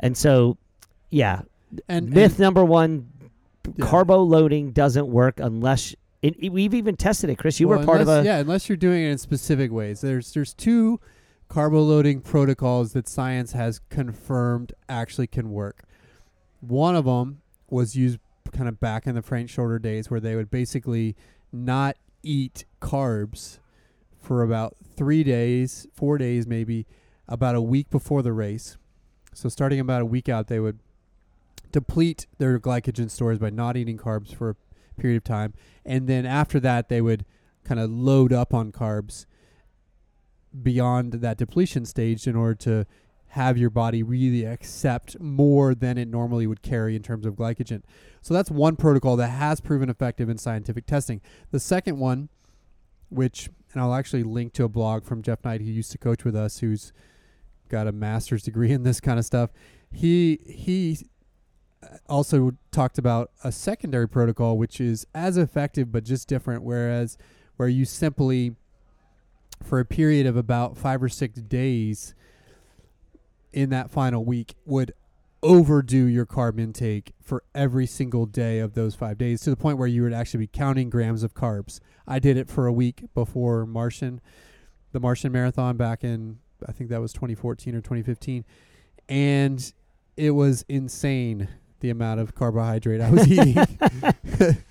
Speaker 2: and so yeah.
Speaker 1: And
Speaker 2: myth
Speaker 1: and,
Speaker 2: number one:
Speaker 1: yeah.
Speaker 2: carbo loading doesn't work unless it, it, we've even tested it, Chris. You
Speaker 1: well,
Speaker 2: were part
Speaker 1: unless,
Speaker 2: of a
Speaker 1: yeah. Unless you're doing it in specific ways, there's there's two carbo loading protocols that science has confirmed actually can work. One of them was used kind of back in the Frank Shorter days, where they would basically not eat carbs for about three days, four days maybe, about a week before the race. So starting about a week out, they would deplete their glycogen stores by not eating carbs for a period of time. And then after that, they would kind of load up on carbs beyond that depletion stage in order to have your body really accept more than it normally would carry in terms of glycogen. So that's one protocol that has proven effective in scientific testing. The second one, which, and I'll actually link to a blog from Jeff Knight, who used to coach with us, who's got a master's degree in this kind of stuff. He, he, also talked about a secondary protocol which is as effective but just different whereas where you simply for a period of about 5 or 6 days in that final week would overdo your carb intake for every single day of those five days to the point where you would actually be counting grams of carbs. I did it for a week before Martian, the Martian Marathon back in, I think that was 2014 or 2015. And it was insane the amount of carbohydrate I was eating.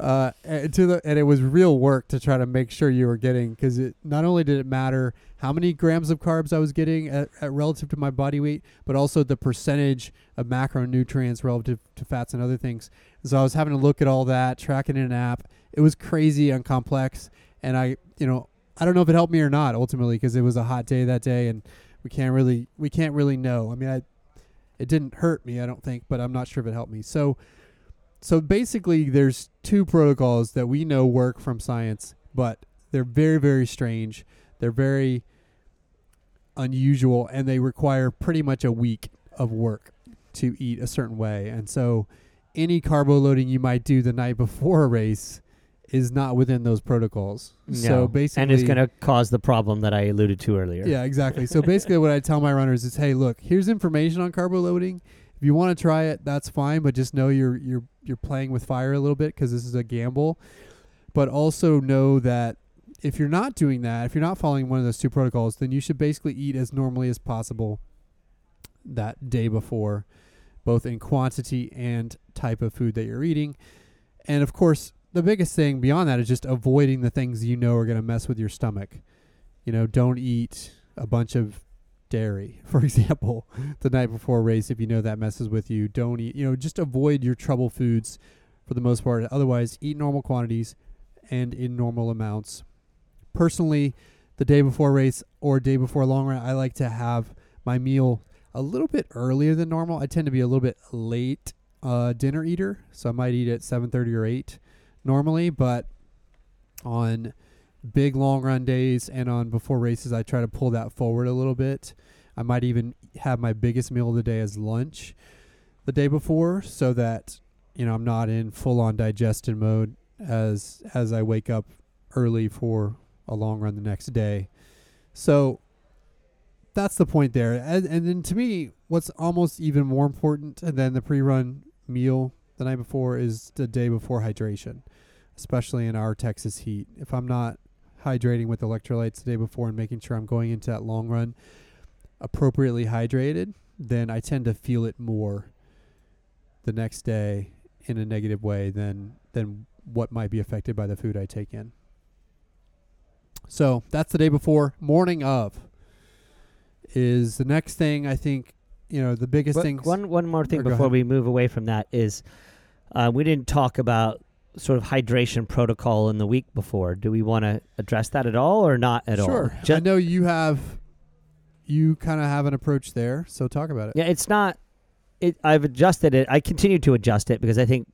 Speaker 1: uh, and to the and it was real work to try to make sure you were getting because it not only did it matter how many grams of carbs I was getting at, at relative to my body weight, but also the percentage of macronutrients relative to fats and other things. So I was having to look at all that, tracking in an app. It was crazy and complex, and I, you know, I don't know if it helped me or not ultimately because it was a hot day that day, and we can't really we can't really know. I mean, I it didn't hurt me, I don't think, but I'm not sure if it helped me. So so basically, there's two protocols that we know work from science, but they're very, very strange. They're very unusual, and they require pretty much a week of work to eat a certain way. And so, any carbo loading you might do the night before a race is not within those protocols. So basically,
Speaker 2: and it's going to cause the problem that I alluded to earlier.
Speaker 1: yeah, exactly. So basically, what I tell my runners is, hey, look, here's information on carbo loading. If you want to try it, that's fine, but just know you're you're you're playing with fire a little bit because this is a gamble. But also know that if you're not doing that, if you're not following one of those two protocols, then you should basically eat as normally as possible that day before, both in quantity and type of food that you're eating. And of course, the biggest thing beyond that is just avoiding the things you know are going to mess with your stomach. You know, don't eat a bunch of dairy, for example, the night before a race if you know that messes with you. Don't eat, you know, just avoid your trouble foods for the most part. Otherwise, eat normal quantities and in normal amounts. Personally, the day before race or day before a long run, I like to have my meal a little bit earlier than normal. I tend to be a little bit late uh, dinner eater, so I might eat at 7:30 or 8 normally, but on big long run days and on before races, I try to pull that forward a little bit. I might even have my biggest meal of the day as lunch the day before so that you know I'm not in full on digestion mode as as I wake up early for a long run the next day. So that's the point there. And, and then to me, what's almost even more important than the pre-run meal the night before is the day before hydration, especially in our Texas heat. If I'm not hydrating with electrolytes the day before and making sure I'm going into that long run appropriately hydrated, then I tend to feel it more the next day in a negative way than than what might be affected by the food I take in. So that's the day before. Morning of is the next thing I think. You know, the biggest thing.
Speaker 2: One one more thing before we move away from that is, uh, we didn't talk about sort of hydration protocol in the week before. Do we want to address that at all or not at
Speaker 1: sure.
Speaker 2: all? Ju-
Speaker 1: I know you have. You kind of have an approach there, so talk about it.
Speaker 2: Yeah, it's not. It. I've adjusted it. I continue to adjust it because I think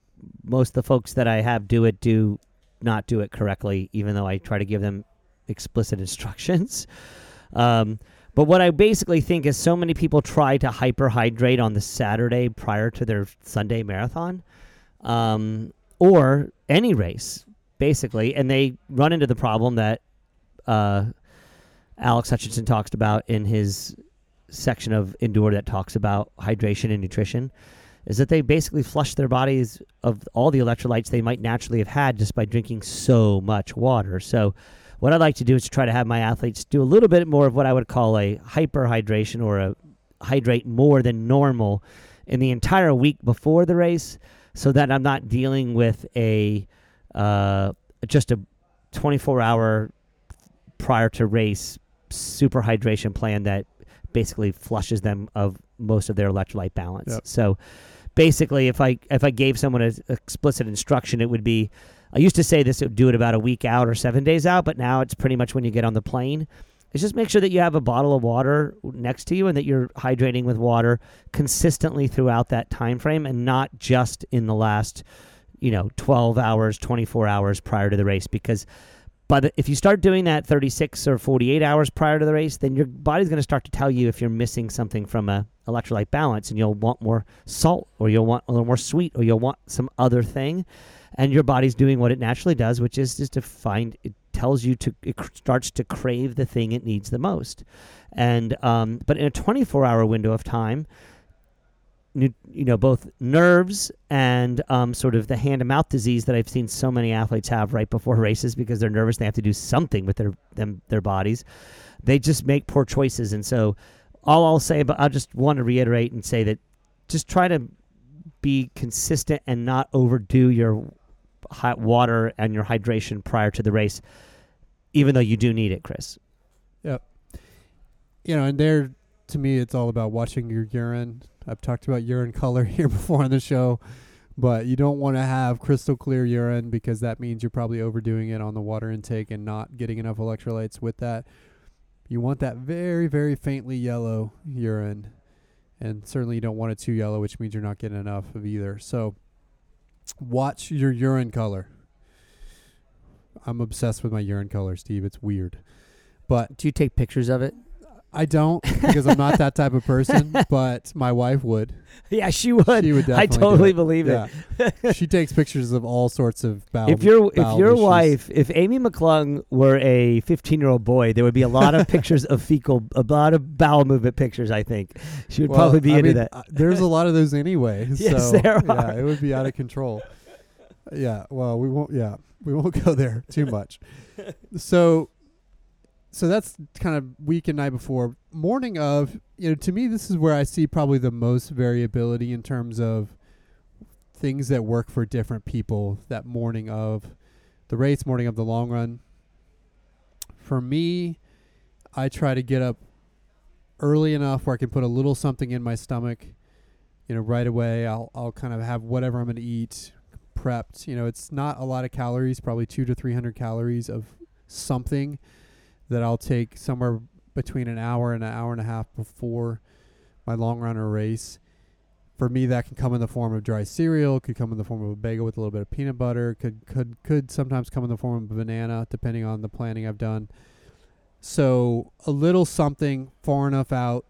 Speaker 2: most of the folks that I have do it do not do it correctly, even though I try to give them explicit instructions. Um, but what I basically think is so many people try to hyperhydrate on the Saturday prior to their Sunday marathon, um, or any race, basically, and they run into the problem that uh, Alex Hutchinson talks about in his section of Endure that talks about hydration and nutrition is that they basically flush their bodies of all the electrolytes they might naturally have had just by drinking so much water. So, what I like to do is to try to have my athletes do a little bit more of what I would call a hyperhydration or a hydrate more than normal in the entire week before the race so that I'm not dealing with a uh, just a 24 hour prior to race super hydration plan that basically flushes them of most of their electrolyte balance.
Speaker 1: Yep.
Speaker 2: So basically if I if I gave someone an explicit instruction it would be I used to say this would do it about a week out or 7 days out, but now it's pretty much when you get on the plane. Is just make sure that you have a bottle of water next to you and that you're hydrating with water consistently throughout that time frame and not just in the last you know 12 hours 24 hours prior to the race because the, if you start doing that 36 or 48 hours prior to the race then your body's going to start to tell you if you're missing something from a electrolyte balance and you'll want more salt or you'll want a little more sweet or you'll want some other thing. And your body's doing what it naturally does which is just to find it tells you to it starts to crave the thing it needs the most and um, but in a 24 hour window of time you know both nerves and um, sort of the hand and mouth disease that I've seen so many athletes have right before races because they're nervous. They have to do something with their them their bodies. They just make poor choices, and so all I'll say, but I just want to reiterate and say that just try to be consistent and not overdo your hot water and your hydration prior to the race, even though you do need it, Chris. Yep.
Speaker 1: You know, and there to me, it's all about watching your urine. I've talked about urine color here before on the show, but you don't want to have crystal clear urine because that means you're probably overdoing it on the water intake and not getting enough electrolytes with that. You want that very, very faintly yellow urine, and certainly you don't want it too yellow, which means you're not getting enough of either. So, watch your urine color. I'm obsessed with my urine color, Steve. It's weird. But
Speaker 2: Do you take pictures of it?
Speaker 1: I don't because I'm not that type of person, but my wife would.
Speaker 2: yeah, she would.
Speaker 1: She would
Speaker 2: I totally believe it.
Speaker 1: Yeah. she takes pictures of all sorts of bowel.
Speaker 2: if your if your
Speaker 1: issues.
Speaker 2: wife, if Amy McClung were a 15 year old boy, there would be a lot of pictures of fecal, a lot of bowel movement pictures. I think she would
Speaker 1: Well,
Speaker 2: probably be
Speaker 1: I
Speaker 2: into
Speaker 1: mean,
Speaker 2: that.
Speaker 1: uh, there's a lot of those anyway.
Speaker 2: Yes,
Speaker 1: so,
Speaker 2: there
Speaker 1: Yeah, it would be out of control. Yeah. Well, we won't. Yeah, we won't go there too much. so, so that's kind of week and night before. Morning of, you know, to me, this is where I see probably the most variability in terms of things that work for different people. That morning of the race, morning of the long run. For me, I try to get up early enough where I can put a little something in my stomach. You know, right away. I'll I'll kind of have whatever I'm going to eat prepped. You know, it's not a lot of calories, probably two to three hundred calories of something that I'll take somewhere between an hour and an hour and a half before my long run or race. For me, that can come in the form of dry cereal. Could come in the form of a bagel with a little bit of peanut butter. Could could could sometimes come in the form of a banana, depending on the planning I've done. So a little something far enough out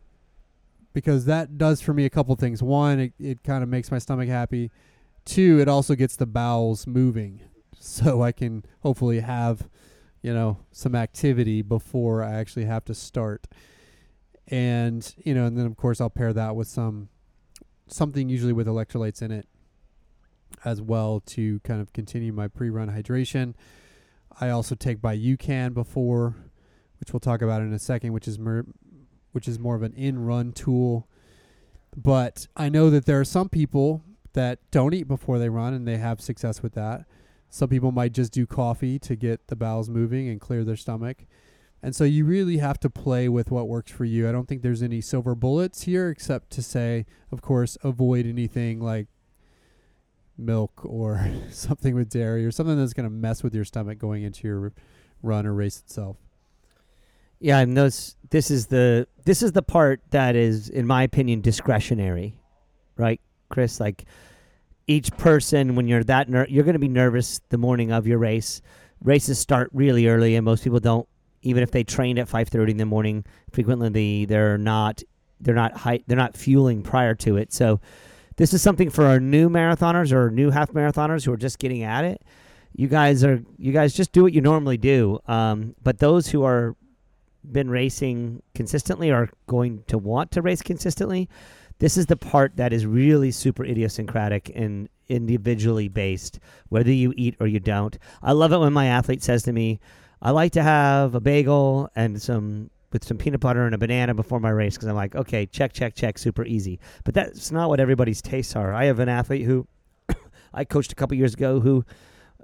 Speaker 1: because that does for me a couple things. One, it, it kind of makes my stomach happy. Two, it also gets the bowels moving so I can hopefully have, you know, some activity before I actually have to start. And, you know, and then of course I'll pair that with some something usually with electrolytes in it as well to kind of continue my pre-run hydration. I also take by UCAN before, which we'll talk about in a second, which is mer- which is more of an in-run tool. But I know that there are some people that don't eat before they run and they have success with that. Some people might just do coffee to get the bowels moving and clear their stomach. And so you really have to play with what works for you. I don't think there's any silver bullets here except to say, of course, avoid anything like milk or something with dairy or something that's going to mess with your stomach going into your run or race itself.
Speaker 2: Yeah, and those this is the this is the part that is, in my opinion, discretionary, right, Chris? Like each person, when you're that ner- you're going to be nervous the morning of your race. Races start really early, and most people don't. Even if they trained at five thirty in the morning, frequently they, they're not they're not high, they're not fueling prior to it. So this is something for our new marathoners or new half marathoners who are just getting at it. You guys are you guys just do what you normally do. Um, but those who are been racing consistently are going to want to race consistently. This is the part that is really super idiosyncratic and individually based, whether you eat or you don't. I love it when my athlete says to me, I like to have a bagel and some with some peanut butter and a banana before my race because I'm like, okay, check, check, check, super easy. But that's not what everybody's tastes are. I have an athlete who I coached a couple years ago who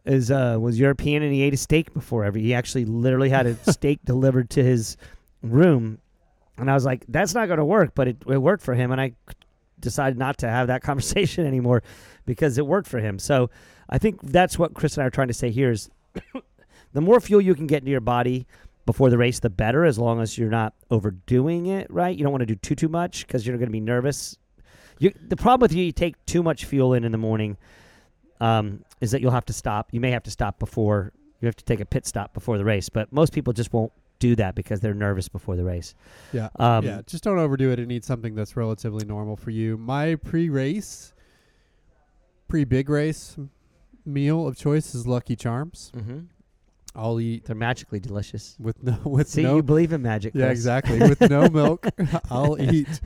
Speaker 2: is uh, was European and he ate a steak before every. He actually literally had a steak delivered to his room, and I was like, "That's not going to work," but it, it worked for him, and I decided not to have that conversation anymore because it worked for him. So I think that's what Chris and I are trying to say here is the more fuel you can get into your body before the race, the better, as long as you're not overdoing it. Right? You don't want to do too too much because you're going to be nervous. You, the problem with you, you take too much fuel in in the morning um, is that you'll have to stop. You may have to stop before you have to take a pit stop before the race, but most people just won't do that because they're nervous before the race.
Speaker 1: Yeah.
Speaker 2: Um,
Speaker 1: yeah, just don't overdo it and eat something that's relatively normal for you. My pre-race, pre-big race meal of choice is Lucky Charms.
Speaker 2: Mm-hmm.
Speaker 1: I'll eat
Speaker 2: They're magically delicious.
Speaker 1: with no with
Speaker 2: See,
Speaker 1: no
Speaker 2: you believe in magic.
Speaker 1: yeah
Speaker 2: Chris.
Speaker 1: exactly with no milk. I'll eat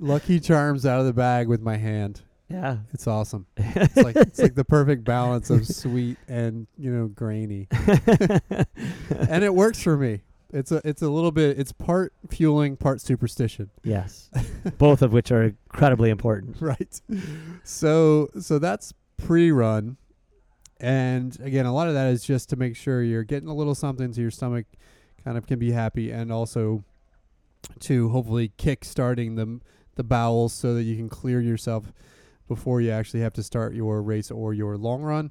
Speaker 1: Lucky Charms out of the bag with my hand.
Speaker 2: Yeah.
Speaker 1: It's awesome. It's like it's like the perfect balance of sweet and you know grainy, and it works for me. It's a it's a little bit it's part fueling, part superstition.
Speaker 2: yes. Both of which are incredibly important.
Speaker 1: right. So so that's pre-run, and again, a lot of that is just to make sure you're getting a little something so your stomach kind of can be happy, and also to hopefully kick starting the the bowels so that you can clear yourself before you actually have to start your race or your long run.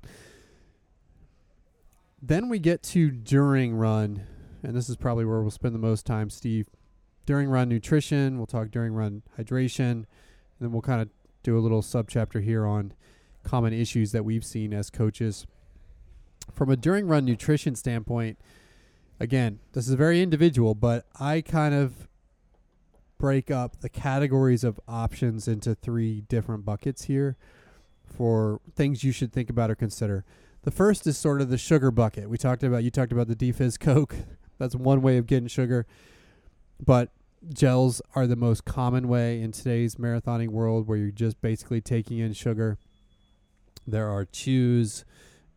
Speaker 1: Then we get to during run, and this is probably where we'll spend the most time, Steve. During run nutrition, we'll talk during run hydration, and then we'll kind of do a little subchapter here on common issues that we've seen as coaches. From a during run nutrition standpoint, again, this is very individual, but I kind of break up the categories of options into three different buckets here for things you should think about or consider. The first is sort of the sugar bucket. We talked about you talked about the Defizz Coke. That's one way of getting sugar. But gels are the most common way in today's marathoning world where you're just basically taking in sugar. There are chews,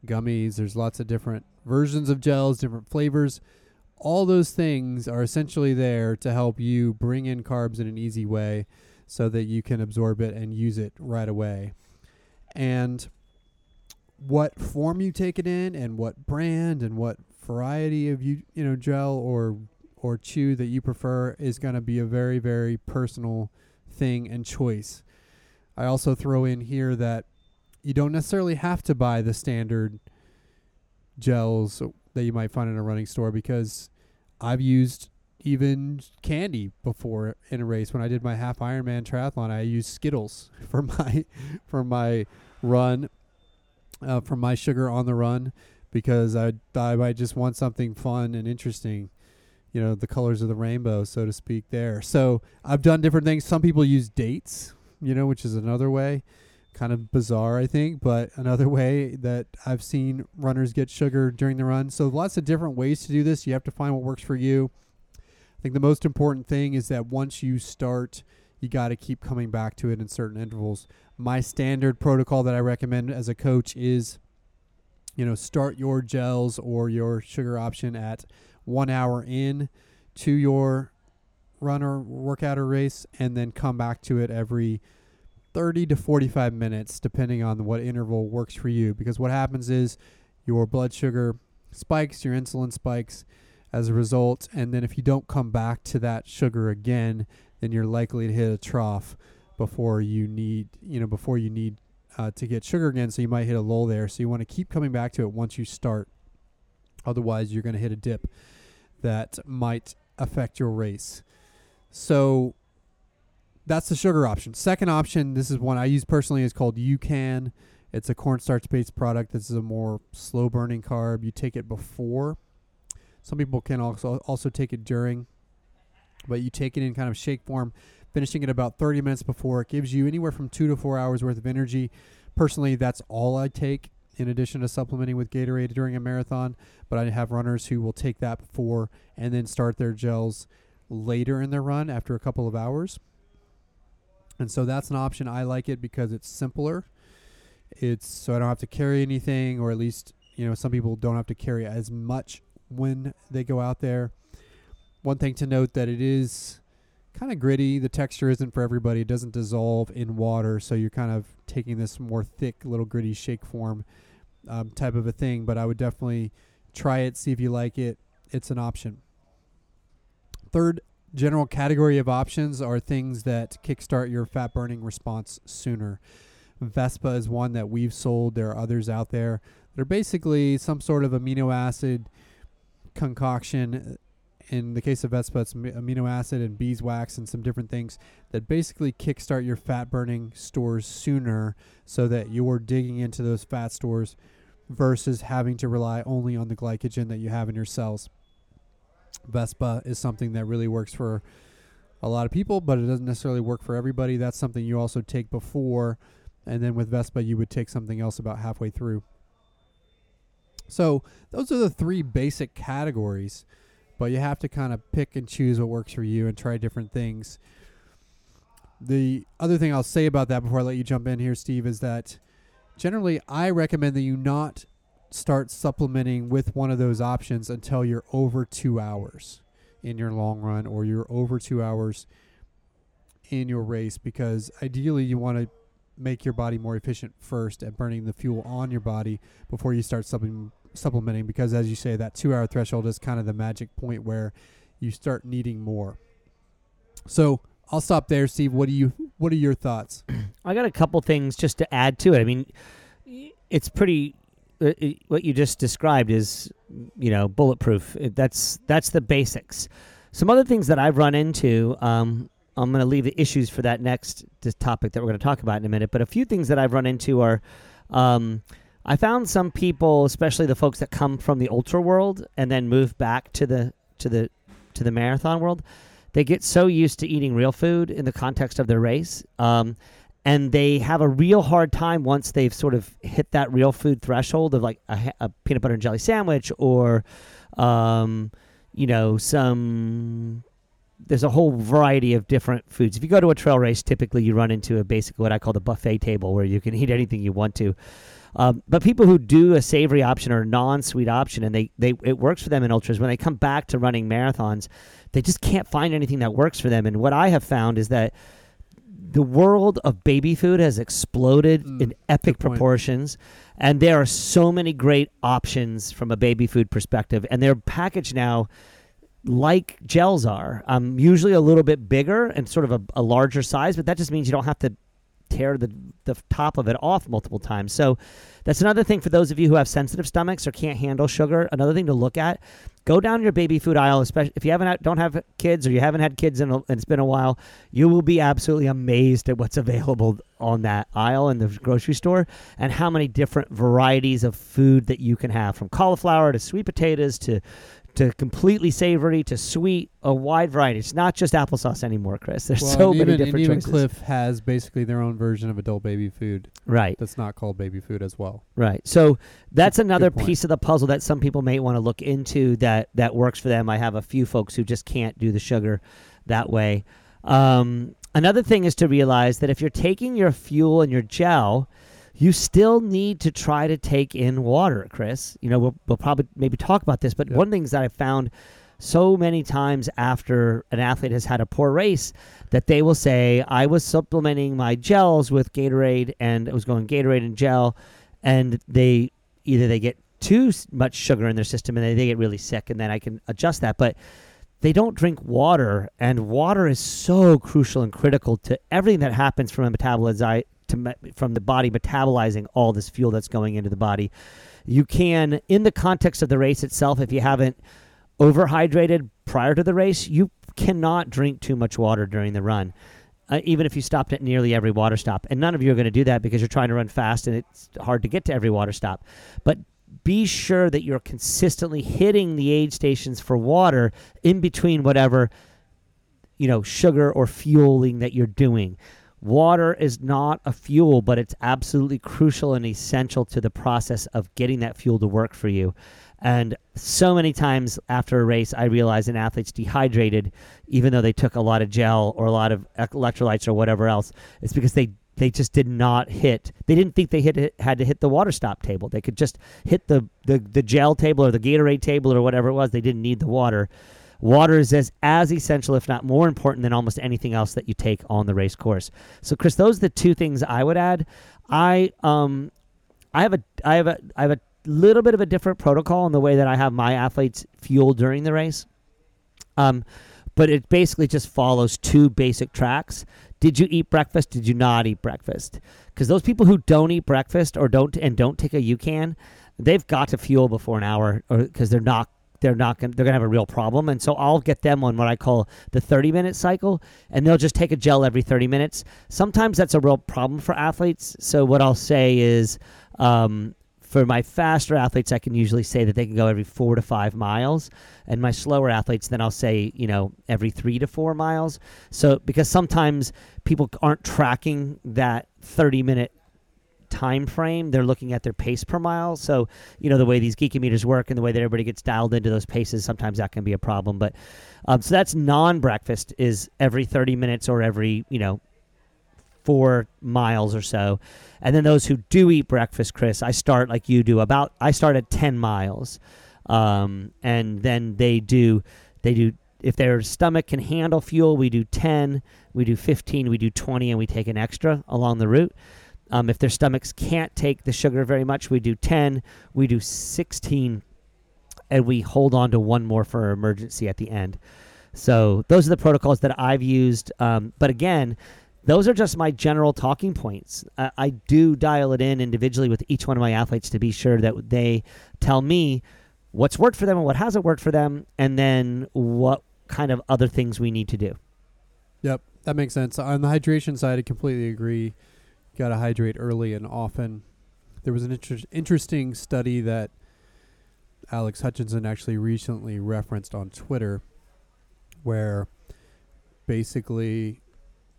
Speaker 1: gummies, there's lots of different versions of gels, different flavors. All those things are essentially there to help you bring in carbs in an easy way so that you can absorb it and use it right away. And what form you take it in and what brand and what variety of you you know gel or or chew that you prefer is going to be a very very personal thing and choice. I also throw in here that you don't necessarily have to buy the standard gels that you might find in a running store because I've used even candy before in a race. When I did my half Ironman triathlon, I used Skittles for my for my run, uh, for my sugar on the run, because I I might just want something fun and interesting, you know, the colors of the rainbow, so to speak. There, so I've done different things. Some people use dates, you know, which is another way kind of bizarre, I think, but another way that I've seen runners get sugar during the run. So lots of different ways to do this. You have to find what works for you. I think the most important thing is that once you start, you got to keep coming back to it in certain intervals. My standard protocol that I recommend as a coach is you know, start your gels or your sugar option at 1 hour in to your run or workout or race and then come back to it every 30 to 45 minutes, depending on what interval works for you. Because what happens is your blood sugar spikes, your insulin spikes as a result. And then if you don't come back to that sugar again, then you're likely to hit a trough before you need, you know, before you need uh, to get sugar again. So you might hit a lull there. So you want to keep coming back to it once you start. Otherwise, you're going to hit a dip that might affect your race. So that's the sugar option. Second option, this is one I use personally, is called UCAN. It's a cornstarch based product. This is a more slow burning carb. You take it before. Some people can also also take it during, but you take it in kind of shake form, finishing it about 30 minutes before. It gives you anywhere from two to four hours worth of energy. Personally, that's all I take in addition to supplementing with Gatorade during a marathon. But I have runners who will take that before and then start their gels later in their run after a couple of hours. And so that's an option. I like it because it's simpler. It's so I don't have to carry anything, or at least you know some people don't have to carry as much when they go out there. One thing to note that it is kind of gritty. The texture isn't for everybody. It doesn't dissolve in water, so you're kind of taking this more thick, little gritty shake form um, type of a thing. But I would definitely try it, see if you like it. It's an option. Third general category of options are things that kickstart your fat burning response sooner. Vespa is one that we've sold. There are others out there. They're basically some sort of amino acid concoction. In the case of Vespa, it's amino acid and beeswax and some different things that basically kickstart your fat burning stores sooner so that you're digging into those fat stores versus having to rely only on the glycogen that you have in your cells. Vespa is something that really works for a lot of people, but it doesn't necessarily work for everybody. That's something you also take before, and then with Vespa, you would take something else about halfway through. So, those are the three basic categories, but you have to kind of pick and choose what works for you and try different things. the other thing I'll say about that before I let you jump in here, Steve, is that generally I recommend that you not start supplementing with one of those options until you're over two hours in your long run or you're over two hours in your race because ideally you want to make your body more efficient first at burning the fuel on your body before you start supplementing supplementing because as you say that two hour threshold is kind of the magic point where you start needing more so i'll stop there steve what do you what are your thoughts
Speaker 2: I got a couple things just to add to it. I mean, it's pretty. Uh, it- what you just described is, you know, bulletproof. It- That's that's the basics. Some other things that I've run into. Um, I'm going to leave the issues for that next topic that we're going to talk about in a minute. But a few things that I've run into are, um, I found some people, especially the folks that come from the ultra world and then move back to the to the to the marathon world. They get so used to eating real food in the context of their race. Um, and they have a real hard time once they've sort of hit that real food threshold of like a, a peanut butter and jelly sandwich or um, you know some there's a whole variety of different foods if you go to a trail race typically you run into a basic what i call the buffet table where you can eat anything you want to um, but people who do a savory option or a non-sweet option and they, they it works for them in ultras when they come back to running marathons they just can't find anything that works for them. And what i have found is that the world of baby food has exploded
Speaker 1: Mm,
Speaker 2: in epic proportions. And there are so many great options from a baby food perspective. And they're packaged now like gels are. Um, usually a little bit bigger and sort of a, a larger size but that just means you don't have to tear the, the top of it off multiple times. So that's another thing for those of you who have sensitive stomachs or can't handle sugar another thing to look at go down your baby food aisle especially if you haven't don't have kids or you haven't had kids and it's been a while you will be absolutely amazed at what's available on that aisle in the grocery store and how many different varieties of food that you can have from cauliflower to sweet potatoes to to completely savory to sweet a wide variety it's not just applesauce anymore chris there's
Speaker 1: Well,
Speaker 2: so many
Speaker 1: even,
Speaker 2: different
Speaker 1: and even
Speaker 2: choices
Speaker 1: Clif has basically their own version of adult baby food
Speaker 2: right
Speaker 1: that's not called baby food as well
Speaker 2: Right. So that's
Speaker 1: Good-
Speaker 2: another
Speaker 1: point.
Speaker 2: piece of the puzzle that some people may want to look into that that works for them. I have a few folks who just can't do the sugar that way. Um, another thing is to realize that if you're taking your fuel and your gel, you still need to try to take in water, Chris. You know, we'll, we'll probably maybe talk about this, but
Speaker 1: Yep.
Speaker 2: one of the things that I found so many times after an athlete has had a poor race that they will say, I was supplementing my gels with Gatorade and it was going Gatorade and gel, and they either they get too much sugar in their system and they, they get really sick, and then I can adjust that. But they don't drink water, and water is so crucial and critical to everything that happens from a metabolize to me- from the body metabolizing all this fuel that's going into the body. You can, in the context of the race itself, if you haven't overhydrated prior to the race, you cannot drink too much water during the run. Uh, even if you stopped at nearly every water stop. And none of you are going to do that because you're trying to run fast and it's hard to get to every water stop. But be sure that you're consistently hitting the aid stations for water in between whatever you know sugar or fueling that you're doing. Water is not a fuel, but it's absolutely crucial and essential to the process of getting that fuel to work for you. And so many times after a race, I realize an athlete's dehydrated, even though they took a lot of gel or a lot of electrolytes or whatever else. It's because they they just did not hit. They didn't think they hit had to hit the water stop table. They could just hit the, the the gel table or the Gatorade table or whatever it was. They didn't need the water. Water is as, as essential, if not more important, than almost anything else that you take on the race course. So, Chris, those are the two things I would add. I um, I have a I have a I have a little bit of a different protocol in the way that I have my athletes fuel during the race. Um, but it basically just follows two basic tracks. Did you eat breakfast? Did you not eat breakfast? Because those people who don't eat breakfast or don't and don't take a UCAN, they've got to fuel before an hour, or because they're not they're not going they're gonna have a real problem. And so I'll get them on what I call the 30 minute cycle, and they'll just take a gel every 30 minutes. Sometimes that's a real problem for athletes. So what I'll say is. Um, for my faster athletes, I can usually say that they can go every four to five miles, and my slower athletes, then I'll say you know every three to four miles. So because sometimes people aren't tracking that thirty minute time frame, they're looking at their pace per mile. So you know the way these geeky meters work and the way that everybody gets dialed into those paces, sometimes that can be a problem. But um, so that's non-breakfast is every thirty minutes or every you know four miles or so. And then those who do eat breakfast, Chris, I start like you do about I start at ten miles, um, and then they do they do if their stomach can handle fuel, we do ten, we do fifteen, we do twenty, and we take an extra along the route. Um, if their stomachs can't take the sugar very much, we do ten, we do sixteen, and we hold on to one more for emergency at the end. So those are the protocols that I've used. Um, but again, those are just my general talking points. Uh, I do dial it in individually with each one of my athletes to be sure that they tell me what's worked for them and what hasn't worked for them, and then what kind of other things we need to do.
Speaker 1: Yep, that makes sense. On the hydration side, I completely agree. Got to hydrate early and often. There was an inter- interesting study that Alex Hutchinson actually recently referenced on Twitter where basically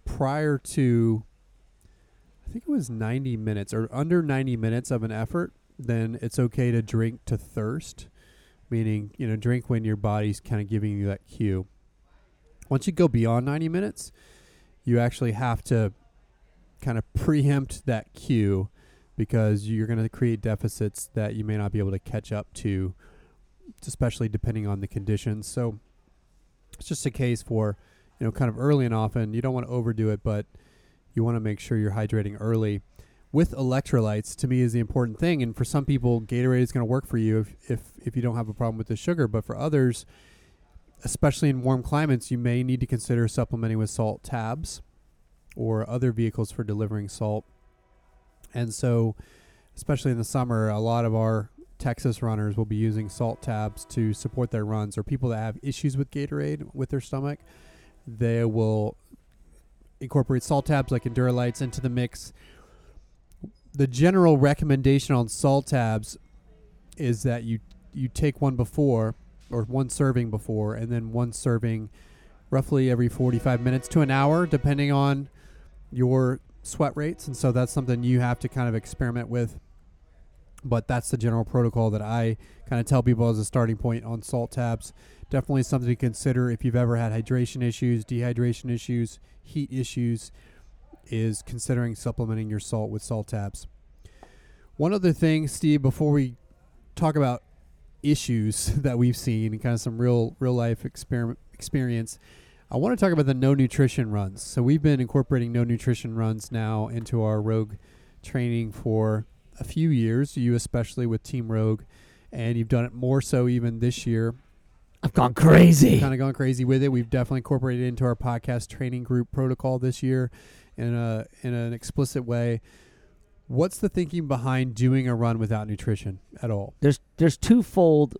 Speaker 1: prior to I think it was 90 minutes or under 90 minutes of an effort, then it's okay to drink to thirst, meaning, you know, drink when your body's kind of giving you that cue. Once you go beyond 90 minutes, you actually have to kind of preempt that cue because you're going to create deficits that you may not be able to catch up to, especially depending on the conditions. So it's just a case for you know, kind of early and often. You don't want to overdo it, but you want to make sure you're hydrating early. With electrolytes, to me, is the important thing. And for some people, Gatorade is going to work for you if, if, if you don't have a problem with the sugar. But for others, especially in warm climates, you may need to consider supplementing with salt tabs or other vehicles for delivering salt. And so, especially in the summer, a lot of our Texas runners will be using salt tabs to support their runs, or people that have issues with Gatorade with their stomach they will incorporate salt tabs like Endurolytes into the mix. The general recommendation on salt tabs is that you you take one before or one serving before and then one serving roughly every 45 minutes to an hour depending on your sweat rates and so that's something you have to kind of experiment with but that's the general protocol that I kind of tell people as a starting point on salt tabs. Definitely something to consider if you've ever had hydration issues, dehydration issues, heat issues, is considering supplementing your salt with salt tabs. One other thing, Steve, before we talk about issues that we've seen and kind of some real real life experiment experience, I want to talk about the no nutrition runs. So we've been incorporating no nutrition runs now into our Rogue training for a few years, you especially with Team Rogue, and you've done it more so even this year.
Speaker 2: I've gone crazy.
Speaker 1: Kind of gone crazy with it. We've definitely incorporated it into our podcast training group protocol this year in a in an explicit way. What's the thinking behind doing a run without nutrition at all?
Speaker 2: There's there's twofold.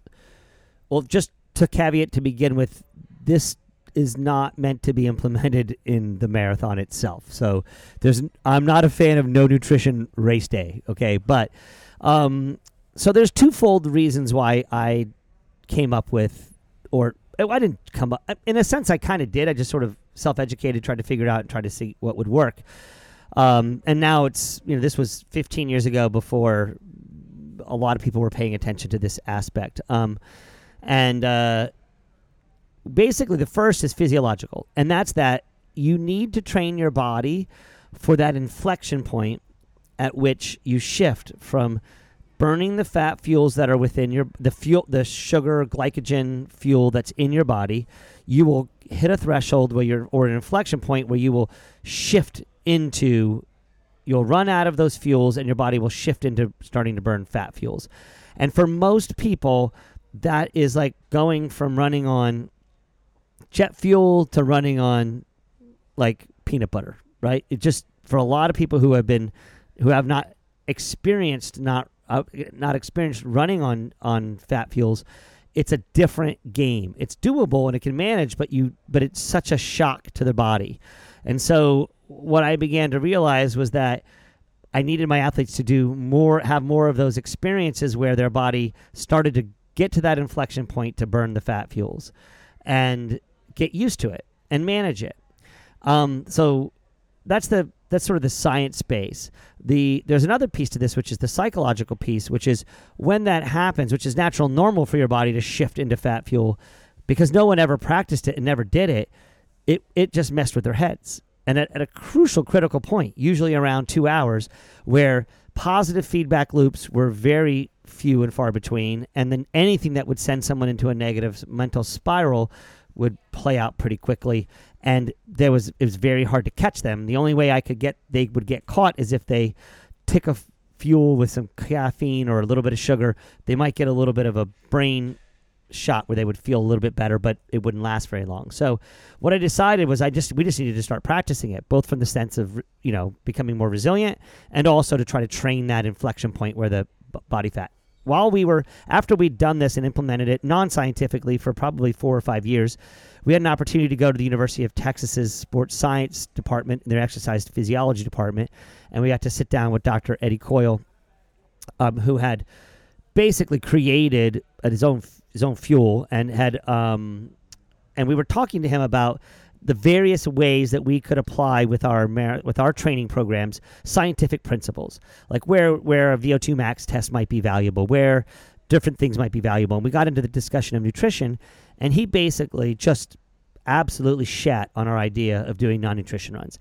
Speaker 2: Well, just to caveat to begin with, this is not meant to be implemented in the marathon itself. So there's I'm not a fan of no nutrition race day, okay? But um so there's twofold reasons why I came up with or oh, I didn't come up in a sense I kind of did. I just sort of self-educated, tried to figure it out and tried to see what would work. Um, and now it's you know this was 15 years ago before a lot of people were paying attention to this aspect. Um, and uh, basically the first is physiological, and that's that you need to train your body for that inflection point at which you shift from burning the fat fuels that are within your the fuel the sugar glycogen fuel that's in your body. You will hit a threshold where you're or an inflection point where you will shift into you'll run out of those fuels and your body will shift into starting to burn fat fuels. And for most people that is like going from running on jet fuel to running on like peanut butter, right? It just for a lot of people who have been who have not experienced not uh, not experienced running on on fat fuels, it's a different game. It's doable and it can manage, but you but it's such a shock to the body. And so what I began to realize was that I needed my athletes to do more have more of those experiences where their body started to get to that inflection point to burn the fat fuels. And get used to it and manage it. Um, so that's the that's sort of the science base. The there's another piece to this, which is the psychological piece, which is when that happens, which is natural, normal for your body to shift into fat fuel, because no one ever practiced it and never did it. It it just messed with their heads, and at, at a crucial, critical point, usually around two hours, where positive feedback loops were very few and far between, and then anything that would send someone into a negative mental spiral would play out pretty quickly. And there was it was very hard to catch them. The only way I could get they would get caught is if they took a f- fuel with some caffeine or a little bit of sugar. They might get a little bit of a brain shot where they would feel a little bit better, but it wouldn't last very long. So what I decided was I just we just needed to start practicing it, both from the sense of you know becoming more resilient and also to try to train that inflection point where the b- body fat. While we were after we'd done this and implemented it non-scientifically for probably four or five years, we had an opportunity to go to the University of Texas's sports science department, their exercise physiology department, and we got to sit down with Dr. Eddie Coyle, um, who had basically created his own his own fuel and had um, and we were talking to him about the various ways that we could apply with our with our training programs scientific principles like where where a VO2 max test might be valuable where different things might be valuable. And we got into the discussion of nutrition and he basically just absolutely shat on our idea of doing non-nutrition runs.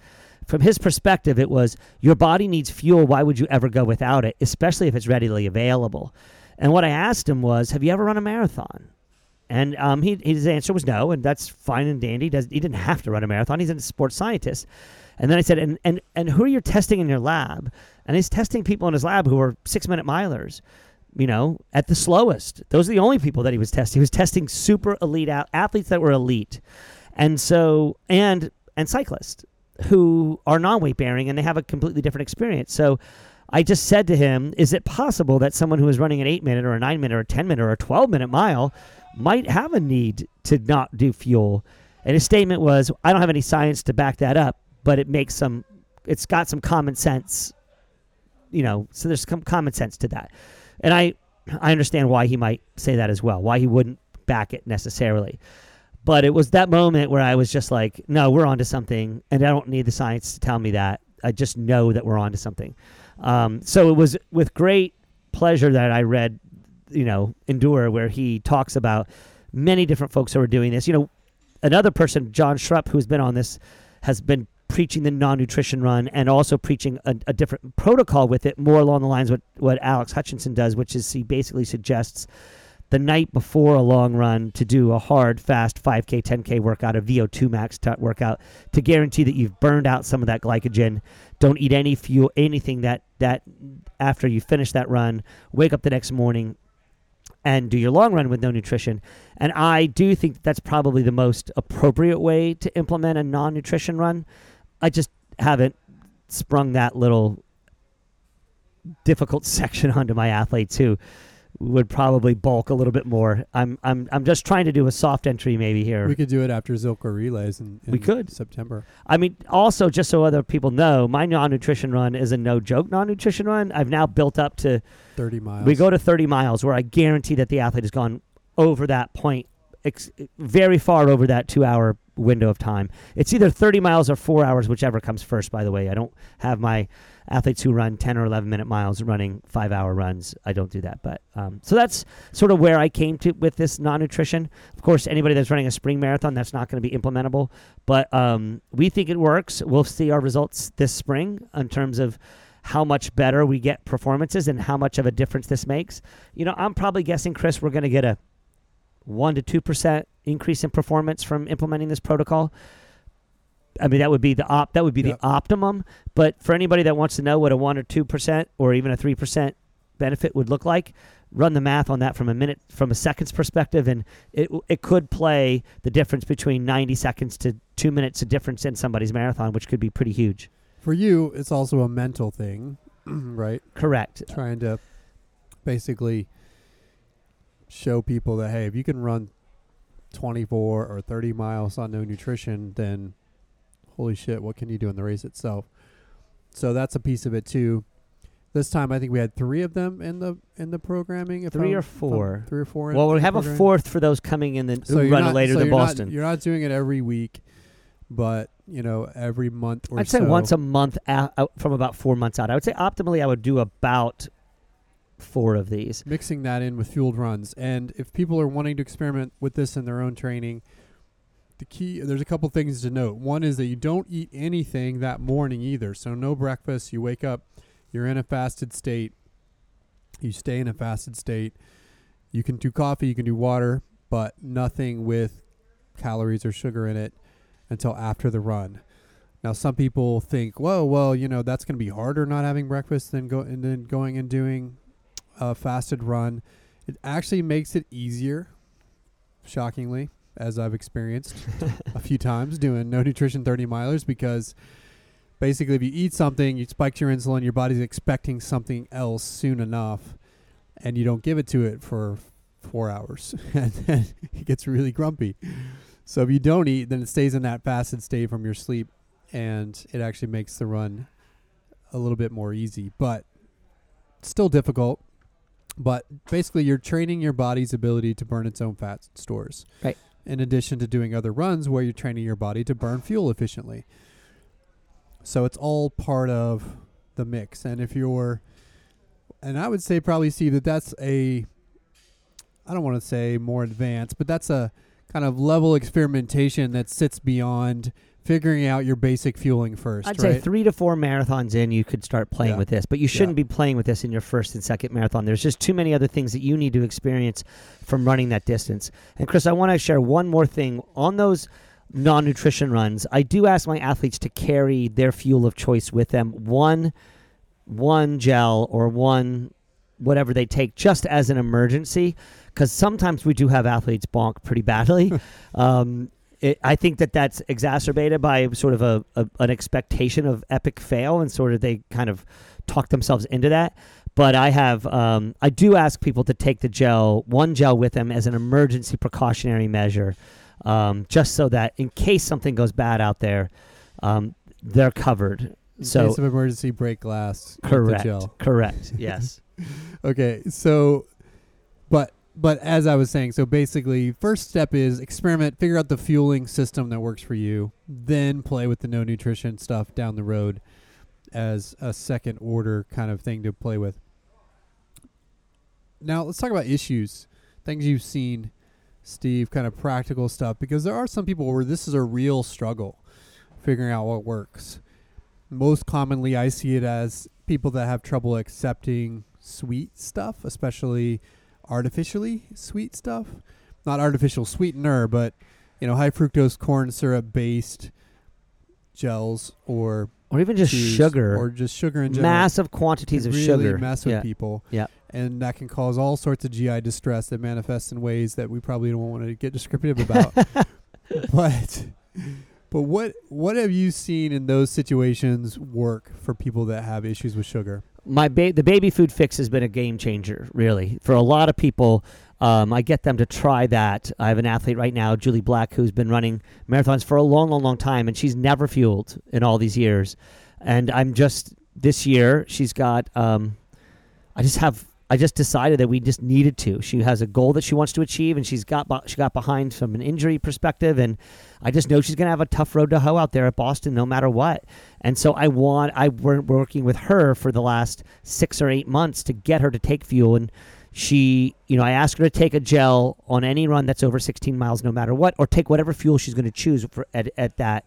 Speaker 2: From his perspective it was your body needs fuel. Why would you ever go without it especially if it's readily available? And what i asked him was have you ever run a marathon and um, he, his answer was no, and that's fine and dandy. He, does, he didn't have to run a marathon. He's a sports scientist. And then I said, and, and, and who are you testing in your lab? And he's testing people in his lab who are six minute milers, you know, at the slowest. Those are the only people that he was testing. He was testing super elite out, athletes that were elite. And so, and, and cyclists who are non weight bearing and they have a completely different experience. So I just said to him, is it possible that someone who is running an eight minute or a nine minute or a 10 minute or a 12 minute mile might have a need to not do fuel. And his statement was, I don't have any science to back that up, but it makes some, it's got some common sense, you know, so there's some common sense to that. And I, I understand why he might say that as well, why he wouldn't back it necessarily. But it was that moment where I was just like, no, we're onto something, and I don't need the science to tell me that. I just know that we're onto something. Um, so it was with great pleasure that I read you know, Endure, where he talks about many different folks who are doing this. You know, another person, John Schrupp, who's been on this, has been preaching the non-nutrition run and also preaching a, a different protocol with it, more along the lines what, what Alex Hutchinson does, which is he basically suggests the night before a long run to do a hard, fast 5K, 10K workout, a VO2 max t- workout to guarantee that you've burned out some of that glycogen. Don't eat any fuel, anything that that after you finish that run. Wake up the next morning, and do your long run with no nutrition. And I do think that that's probably the most appropriate way to implement a non nutrition run. I just haven't sprung that little difficult section onto my athletes who would probably bulk a little bit more. I'm I'm I'm just trying to do a soft entry maybe here.
Speaker 1: We could do it after Zilker relays in, in
Speaker 2: We could.
Speaker 1: September.
Speaker 2: I mean, also just so other people know, my non-nutrition run is a no-joke non-nutrition run. I've now built up to
Speaker 1: Thirty miles.
Speaker 2: we go to 30 miles where I guarantee that the athlete has gone over that point, ex- very far over that two hour window of time. It's either 30 miles or four hours, whichever comes first, by the way. I don't have my athletes who run 10 or 11 minute miles running five hour runs. I don't do that. But um, so that's sort of where I came to with this non nutrition. Of course, anybody that's running a spring marathon, that's not going to be implementable. But um, we think it works. We'll see our results this spring in terms of how much better we get performances and how much of a difference this makes. You know, I'm probably guessing, Chris, we're going to get a one to two percent increase in performance from implementing this protocol. I mean, that would be the op. That would be
Speaker 1: Yep.
Speaker 2: the optimum. But for anybody that wants to know what a one or two percent or even a three percent benefit would look like, run the math on that from a minute, from a seconds perspective, and it it could play the difference between ninety seconds to two minutes of difference in somebody's marathon, which could be pretty huge.
Speaker 1: For you, it's also a mental thing, right?
Speaker 2: Correct.
Speaker 1: Trying to basically show people that hey, if you can run 24 or 30 miles on no nutrition, then holy shit, what can you do in the race itself? So that's a piece of it too. This time, I think we had three of them in the in the programming. If
Speaker 2: Three
Speaker 1: I'm-
Speaker 2: or four.
Speaker 1: Three or four.
Speaker 2: Well, we have a fourth for those coming in the
Speaker 1: So
Speaker 2: who run
Speaker 1: not-
Speaker 2: later
Speaker 1: so
Speaker 2: than
Speaker 1: you're not-
Speaker 2: Boston.
Speaker 1: you're not doing it every week, but you know every month or
Speaker 2: I'd say once a month out, out from about four months out. I would say optimally I would do about four of these.
Speaker 1: mixing that in with fueled runs. And if people are wanting to experiment with this in their own training, the key there's a couple things to note. One is that you don't eat anything that morning either. So no breakfast. You wake up, you're in a fasted state. You stay in a fasted state. You can do coffee, you can do water, but nothing with calories or sugar in it until after the run. Now some people think, "Whoa, well, you know, that's going to be harder not having breakfast than go and then going and doing a fasted run." It actually makes it easier, shockingly, as I've experienced a few times doing no nutrition 30 milers because basically if you eat something, you spike your insulin, your body's expecting something else soon enough, and you don't give it to it for four hours, and then it gets really grumpy. So if you don't eat, then it stays in that fasted state from your sleep, and it actually makes the run a little bit more easy, but still difficult. But basically, you're training your body's ability to burn its own fat stores.
Speaker 2: Right.
Speaker 1: In addition to doing other runs where you're training your body to burn fuel efficiently. So it's all part of the mix. And if you're, and I would say probably, Steve, that that's a, I don't want to say more advanced, but that's a kind of level experimentation that sits beyond figuring out your basic fueling 1st
Speaker 2: I'd
Speaker 1: right?
Speaker 2: say three to four marathons in, you could start playing
Speaker 1: Yeah.
Speaker 2: with this, but you shouldn't be playing with this in your first and second marathon. There's just too many other things that you need to experience from running that distance. And Chris, I want to share one more thing on those non-nutrition runs. I do ask my athletes to carry their fuel of choice with them, one, one gel or one whatever they take, just as an emergency, because sometimes we do have athletes bonk pretty badly. um, it, I think that that's exacerbated by sort of a, a an expectation of epic fail, and sort of they kind of talk themselves into that. But I have, um, I do ask people to take the gel, one gel with them as an emergency precautionary measure, um, just so that in case something goes bad out there, um, they're covered.
Speaker 1: In
Speaker 2: so
Speaker 1: case of emergency, break glass.
Speaker 2: correct,
Speaker 1: gel.
Speaker 2: correct, yes.
Speaker 1: Okay, so, but but as I was saying, so basically, first step is experiment, figure out the fueling system that works for you, then play with the no nutrition stuff down the road as a second order kind of thing to play with. Now let's talk about issues, things you've seen, Steve, kind of practical stuff, because there are some people where this is a real struggle figuring out what works. Most commonly, I see it as people that have trouble accepting sweet stuff, especially artificially sweet stuff. Not artificial sweetener, but you know, high fructose corn syrup based gels or
Speaker 2: Or even just sugar,
Speaker 1: or just sugar in general.
Speaker 2: massive quantities of
Speaker 1: really
Speaker 2: sugar.
Speaker 1: mess with
Speaker 2: yeah.
Speaker 1: people.
Speaker 2: Yeah.
Speaker 1: And that can cause all sorts of GI distress that manifests in ways that we probably don't want to get descriptive about. but but what what have you seen in those situations work for people that have issues with sugar?
Speaker 2: My ba- the baby food fix has been a game changer, really, for a lot of people. Um, I get them to try that. I have an athlete right now, Julie Black, who's been running marathons for a long, long, long time, and she's never fueled in all these years. And I'm just this year, she's got. Um, I just have. I just decided that we just needed to. She has a goal that she wants to achieve, and she's got she got behind from an injury perspective, and I just know she's going to have a tough road to hoe out there at Boston, no matter what. And so I want I were working with her for the last six or eight months to get her to take fuel, and she, you know, I asked her to take a gel on any run that's over 16 miles, no matter what, or take whatever fuel she's going to choose for at, at that.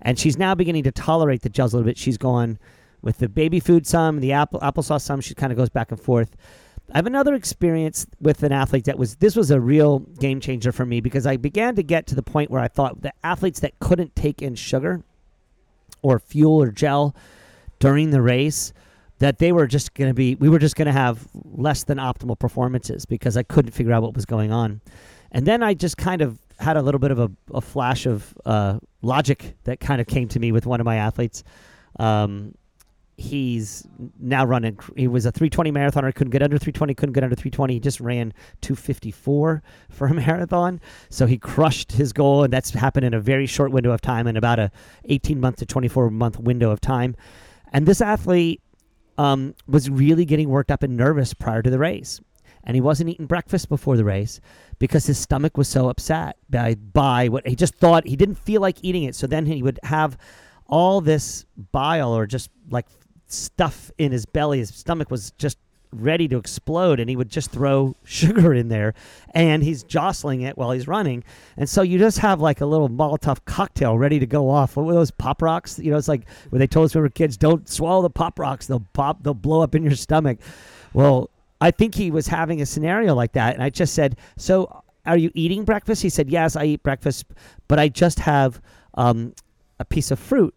Speaker 2: And she's now beginning to tolerate the gels a little bit. She's gone with the baby food some, the apple applesauce some. She kind of goes back and forth. I have another experience with an athlete that was this was a real game changer for me because I began to get to the point where I thought the athletes that couldn't take in sugar or fuel or gel during the race that they were just going to be we were just going to have less than optimal performances because I couldn't figure out what was going on. And then I just kind of had a little bit of a, a flash of uh, logic that kind of came to me with one of my athletes. Um, he's now running. He was a 320 marathoner. Couldn't get under 320. Couldn't get under 320. He just ran 254 for a marathon. So he crushed his goal, and that's happened in a very short window of time, in about a 18 month to 24 month window of time. And this athlete um, was really getting worked up and nervous prior to the race. And he wasn't eating breakfast before the race because his stomach was so upset by, by what he just thought he didn't feel like eating it. So then he would have all this bile or just like stuff in his belly. His stomach was just ready to explode, and he would just throw sugar in there, and he's jostling it while he's running, and so you just have like a little Molotov cocktail ready to go off. What were those pop rocks? You know, it's like when they told us when we were kids, don't swallow the pop rocks; they'll pop, they'll blow up in your stomach. Well, I think he was having a scenario like that, and I just said, "So, are you eating breakfast?" He said, "Yes, I eat breakfast, but I just have um, a piece of fruit."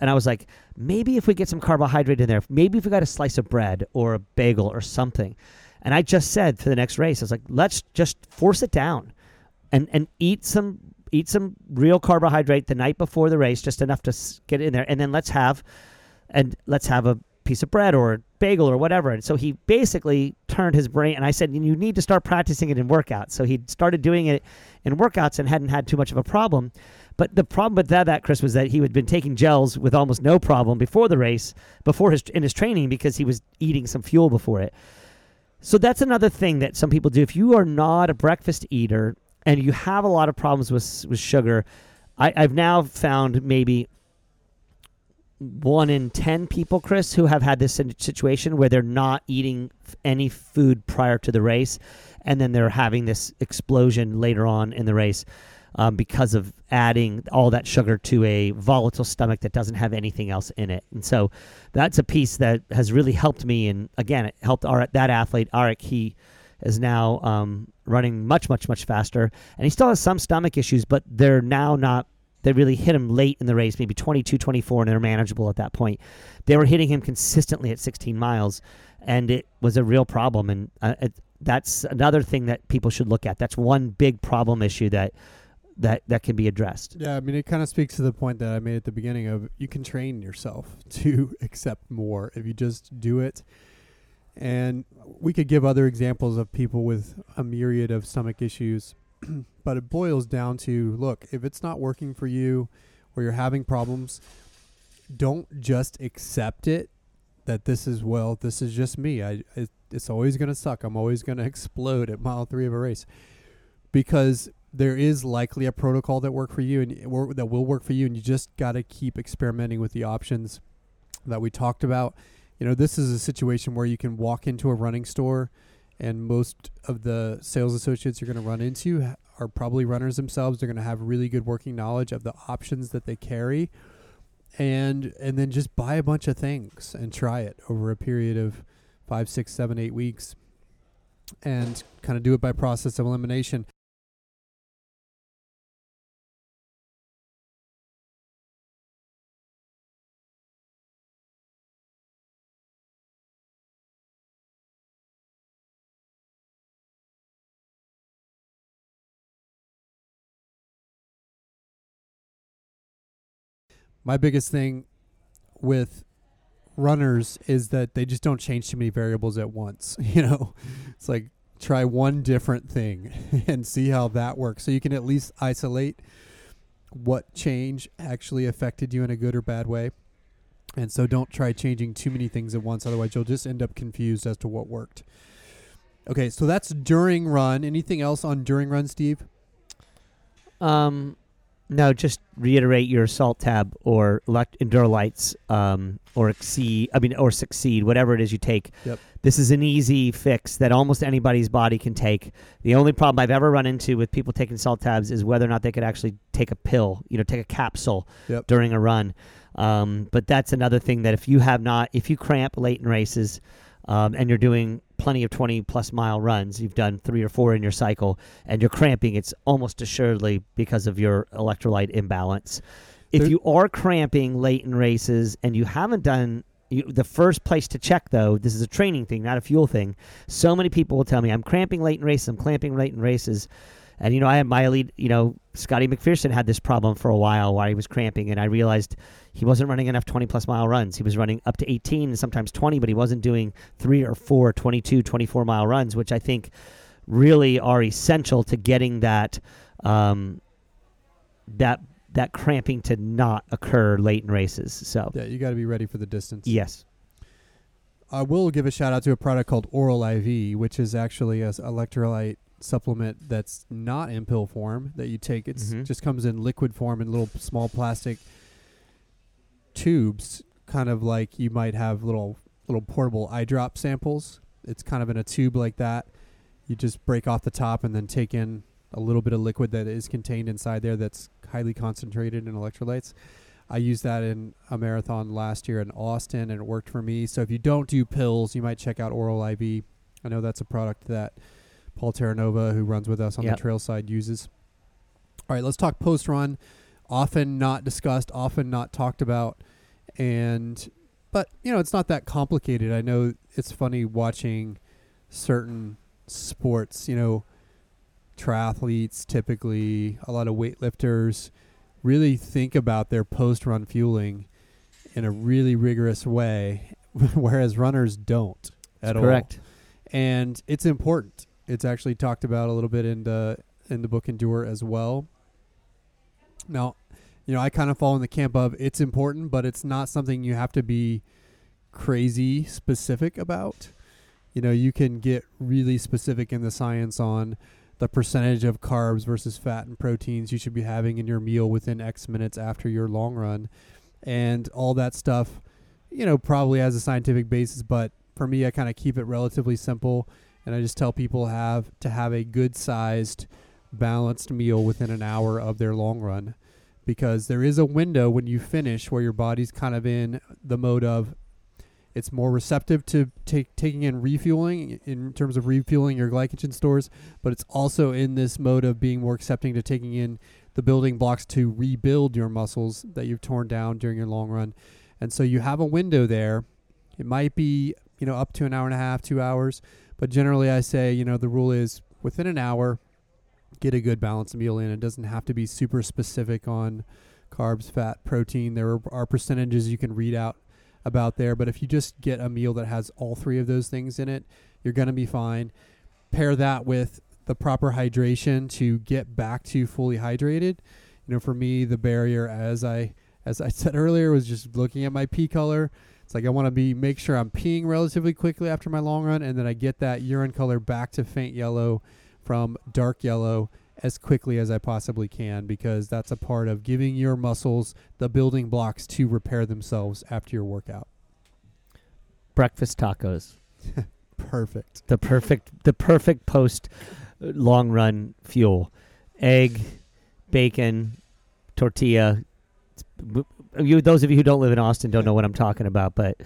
Speaker 2: And I was like, maybe if we get some carbohydrate in there, maybe if we got a slice of bread or a bagel or something. And I just said for the next race, I was like, let's just force it down, and and eat some eat some real carbohydrate the night before the race, just enough to get in there, and then let's have and let's have a piece of bread or a bagel or whatever. And so he basically turned his brain, and I said, you need to start practicing it in workouts. So he started doing it in workouts and hadn't had too much of a problem. But the problem with that, that Chris, was that he had been taking gels with almost no problem before the race, before his in his training, because he was eating some fuel before it. So that's another thing that some people do. If you are not a breakfast eater and you have a lot of problems with with sugar, I, I've now found maybe one in 10 people, Chris, who have had this situation where they're not eating any food prior to the race, and then they're having this explosion later on in the race um, because of adding all that sugar to a volatile stomach that doesn't have anything else in it. And so that's a piece that has really helped me. And again, it helped our, that athlete, Arik. He is now um, running much, much, much faster. And he still has some stomach issues, but they're now not they really hit him late in the race, maybe 22, 24, and they're manageable at that point. They were hitting him consistently at 16 miles, and it was a real problem. And uh, it, that's another thing that people should look at. That's one big problem issue that that that can be addressed.
Speaker 1: Yeah, I mean, it kind of speaks to the point that I made at the beginning of you can train yourself to accept more if you just do it. And we could give other examples of people with a myriad of stomach issues, but it boils down to look, if it's not working for you or you're having problems, don't just accept it that this is, well, this is just me. I, it, it's always going to suck. I'm always going to explode at mile three of a race because there is likely a protocol that work for you and that will work for you and you just got to keep experimenting with the options that we talked about. You know this is a situation where you can walk into a running store and most of the sales associates you're going to run into are probably runners themselves. They're going to have really good working knowledge of the options that they carry and and then just buy a bunch of things and try it over a period of five six seven eight weeks and kind of do it by process of elimination my biggest thing with runners is that they just don't change too many variables at once. You know, it's like try one different thing and see how that works. So you can at least isolate what change actually affected you in a good or bad way. And so don't try changing too many things at once. Otherwise, you'll just end up confused as to what worked. Okay, so that's during run. Anything else on during run, Steve?
Speaker 2: Um, no, just reiterate your salt tab or elect Endurolytes, um, or exceed. I mean, or succeed, whatever it is you take.
Speaker 1: Yep.
Speaker 2: This is an easy fix that almost anybody's body can take. The only problem I've ever run into with people taking salt tabs is whether or not they could actually take a pill, you know, take a capsule
Speaker 1: Yep.
Speaker 2: during a run. Um, but that's another thing that if you have not, if you cramp late in races, um, and you're doing plenty of 20 plus mile runs, you've done three or four in your cycle, and you're cramping, it's almost assuredly because of your electrolyte imbalance. If you are cramping late in races and you haven't done you, the first place to check though, this is a training thing, not a fuel thing. So many people will tell me I'm cramping late in races, I'm cramping late in races. And you know, I had my elite, you know, Scotty MacPherson had this problem for a while while he was cramping, and I realized he wasn't running enough 20 plus mile runs. He was running up to 18 and sometimes 20, but he wasn't doing three or four 22, 24 mile runs, which I think really are essential to getting that um, that that cramping to not occur late in races. So
Speaker 1: Yeah, you got to be ready for the distance.
Speaker 2: yes,
Speaker 1: I will give a shout out to a product called Oral IV, which is actually a electrolyte supplement that's not in pill form that you take. It
Speaker 2: Mhm.
Speaker 1: just comes in liquid form in little small plastic tubes, kind of like you might have little little portable eye drop samples. It's kind of in a tube like that. You just break off the top and then take in a little bit of liquid that is contained inside there that's highly concentrated in electrolytes. I used that in a marathon last year in Austin and it worked for me. So if you don't do pills, you might check out Oral IV. I know that's a product that Paul Terranova, who runs with us on
Speaker 2: Yep.
Speaker 1: the trail side, uses. All right, let's talk post run. Often not discussed, often not talked about. And, but, you know, it's not that complicated. I know it's funny watching certain sports, you know, triathletes typically, a lot of weightlifters really think about their post run fueling in a really rigorous way, whereas runners don't at all
Speaker 2: Correct.
Speaker 1: and it's important. It's actually talked about a little bit in the in the book Endure as well. Now, you know, I kind of fall in the camp of it's important, but it's not something you have to be crazy specific about. You know, you can get really specific in the science on the percentage of carbs versus fat and proteins you should be having in your meal within X minutes after your long run and all that stuff, you know, probably has a scientific basis, but for me I kind of keep it relatively simple and I just tell people have to have a good sized balanced meal within an hour of their long run because there is a window when you finish where your body's kind of in the mode of it's more receptive to take taking in refueling in terms of refueling your glycogen stores, but it's also in this mode of being more accepting to taking in the building blocks to rebuild your muscles that you've torn down during your long run. And so you have a window there. It might be, you know, up to an hour and a half, 2 hours, but generally I say, you know, the rule is within an hour get a good balanced meal in. It doesn't have to be super specific on carbs, fat, protein. There are, percentages you can read out about there, but if you just get a meal that has all three of those things in it, you're going to be fine. Pair that with the proper hydration to get back to fully hydrated. You know, for me, the barrier, as I as I said earlier, was just looking at my pee color. It's like I want to be make sure I'm peeing relatively quickly after my long run, and then I get that urine color back to faint yellow from dark yellow as quickly as I possibly can because that's a part of giving your muscles the building blocks to repair themselves after your workout.
Speaker 2: Breakfast tacos.
Speaker 1: Perfect.
Speaker 2: The perfect the perfect post uh, long run fuel. Egg, bacon, tortilla. You those of you who don't live in Austin don't know what I'm talking about, but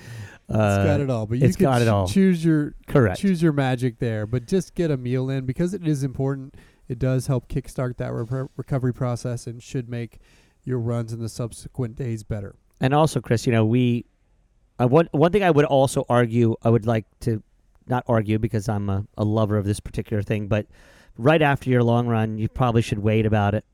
Speaker 2: uh,
Speaker 1: it's got it all, but you
Speaker 2: it's
Speaker 1: can
Speaker 2: got it all.
Speaker 1: choose your
Speaker 2: correct.
Speaker 1: choose your magic there, but just get a meal in because it is important. It does help kickstart that re- recovery process and should make your runs in the subsequent days better.
Speaker 2: And also, Chris, you know, we uh, one one thing I would also argue, I would like to not argue because I'm a, a lover of this particular thing, but right after your long run, you probably should wait about it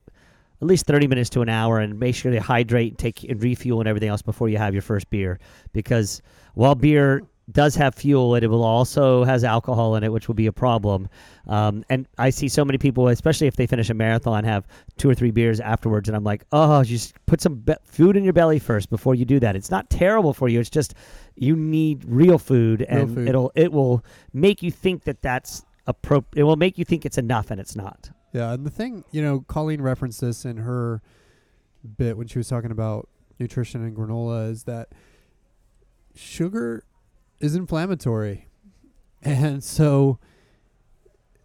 Speaker 2: at least 30 minutes to an hour and make sure you hydrate and take and refuel and everything else before you have your first beer. Because while beer does have fuel it, it will also has alcohol in it which will be a problem. Um, and i see so many people especially if they finish a marathon have two or three beers afterwards and i'm like oh just put some be- food in your belly first before you do that. It's not terrible for you it's just you need real food
Speaker 1: Real
Speaker 2: and
Speaker 1: food.
Speaker 2: it'll it will make you think that that's appro- it will make you think it's enough and it's not
Speaker 1: Yeah, and the thing, you know, Colleen referenced this in her bit when she was talking about nutrition and granola is that sugar is inflammatory. And so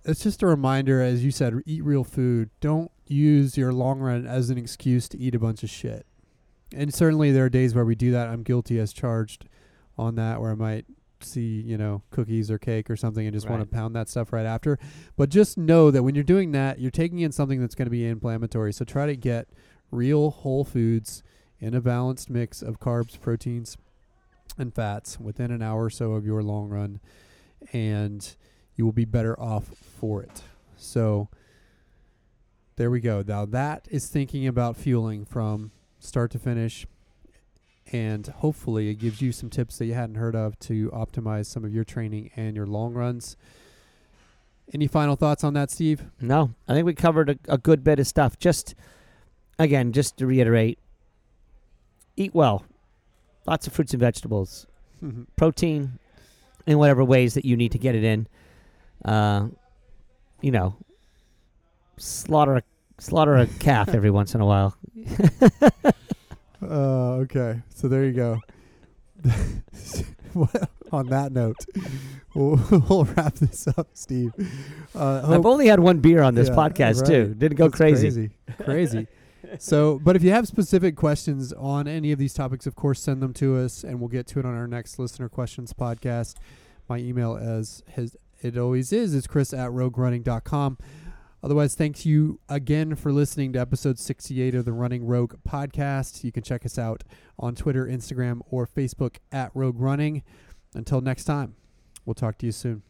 Speaker 1: it's just a reminder, as you said, eat real food. Don't use your long run as an excuse to eat a bunch of shit. And certainly there are days where we do that. I'm guilty as charged on that, where I might see, you know, cookies or cake or something and just want to pound that stuff right after. But just know that when you're doing that, you're taking in something that's going to be inflammatory. So try to get real whole foods in a balanced mix of carbs, proteins, and fats within an hour or so of your long run, and you will be better off for it. So there we go. Now that is thinking about fueling from start to finish. And hopefully, it gives you some tips that you hadn't heard of to optimize some of your training and your long runs. Any final thoughts on that, Steve?
Speaker 2: No, I think we covered a, a good bit of stuff. Just again, just to reiterate, eat well, lots of fruits and vegetables, protein, in whatever ways that you need to get it in. Uh, you know, slaughter a, slaughter a calf every once in a while.
Speaker 1: Uh, okay. So there you go. on that note, we'll, we'll wrap this up, Steve. Uh,
Speaker 2: I've only had one beer on this
Speaker 1: Yeah,
Speaker 2: podcast too. Didn't go
Speaker 1: That's
Speaker 2: crazy.
Speaker 1: crazy. Crazy. so, but if you have specific questions on any of these topics, of course, send them to us, and we'll get to it on our next listener questions podcast. My email, as his, it always is, is chris at roguerunning.com. Otherwise, thanks you again for listening to episode 68 of the Running Rogue podcast. You can check us out on Twitter, Instagram, or Facebook at Rogue Running. Until next time, we'll talk to you soon.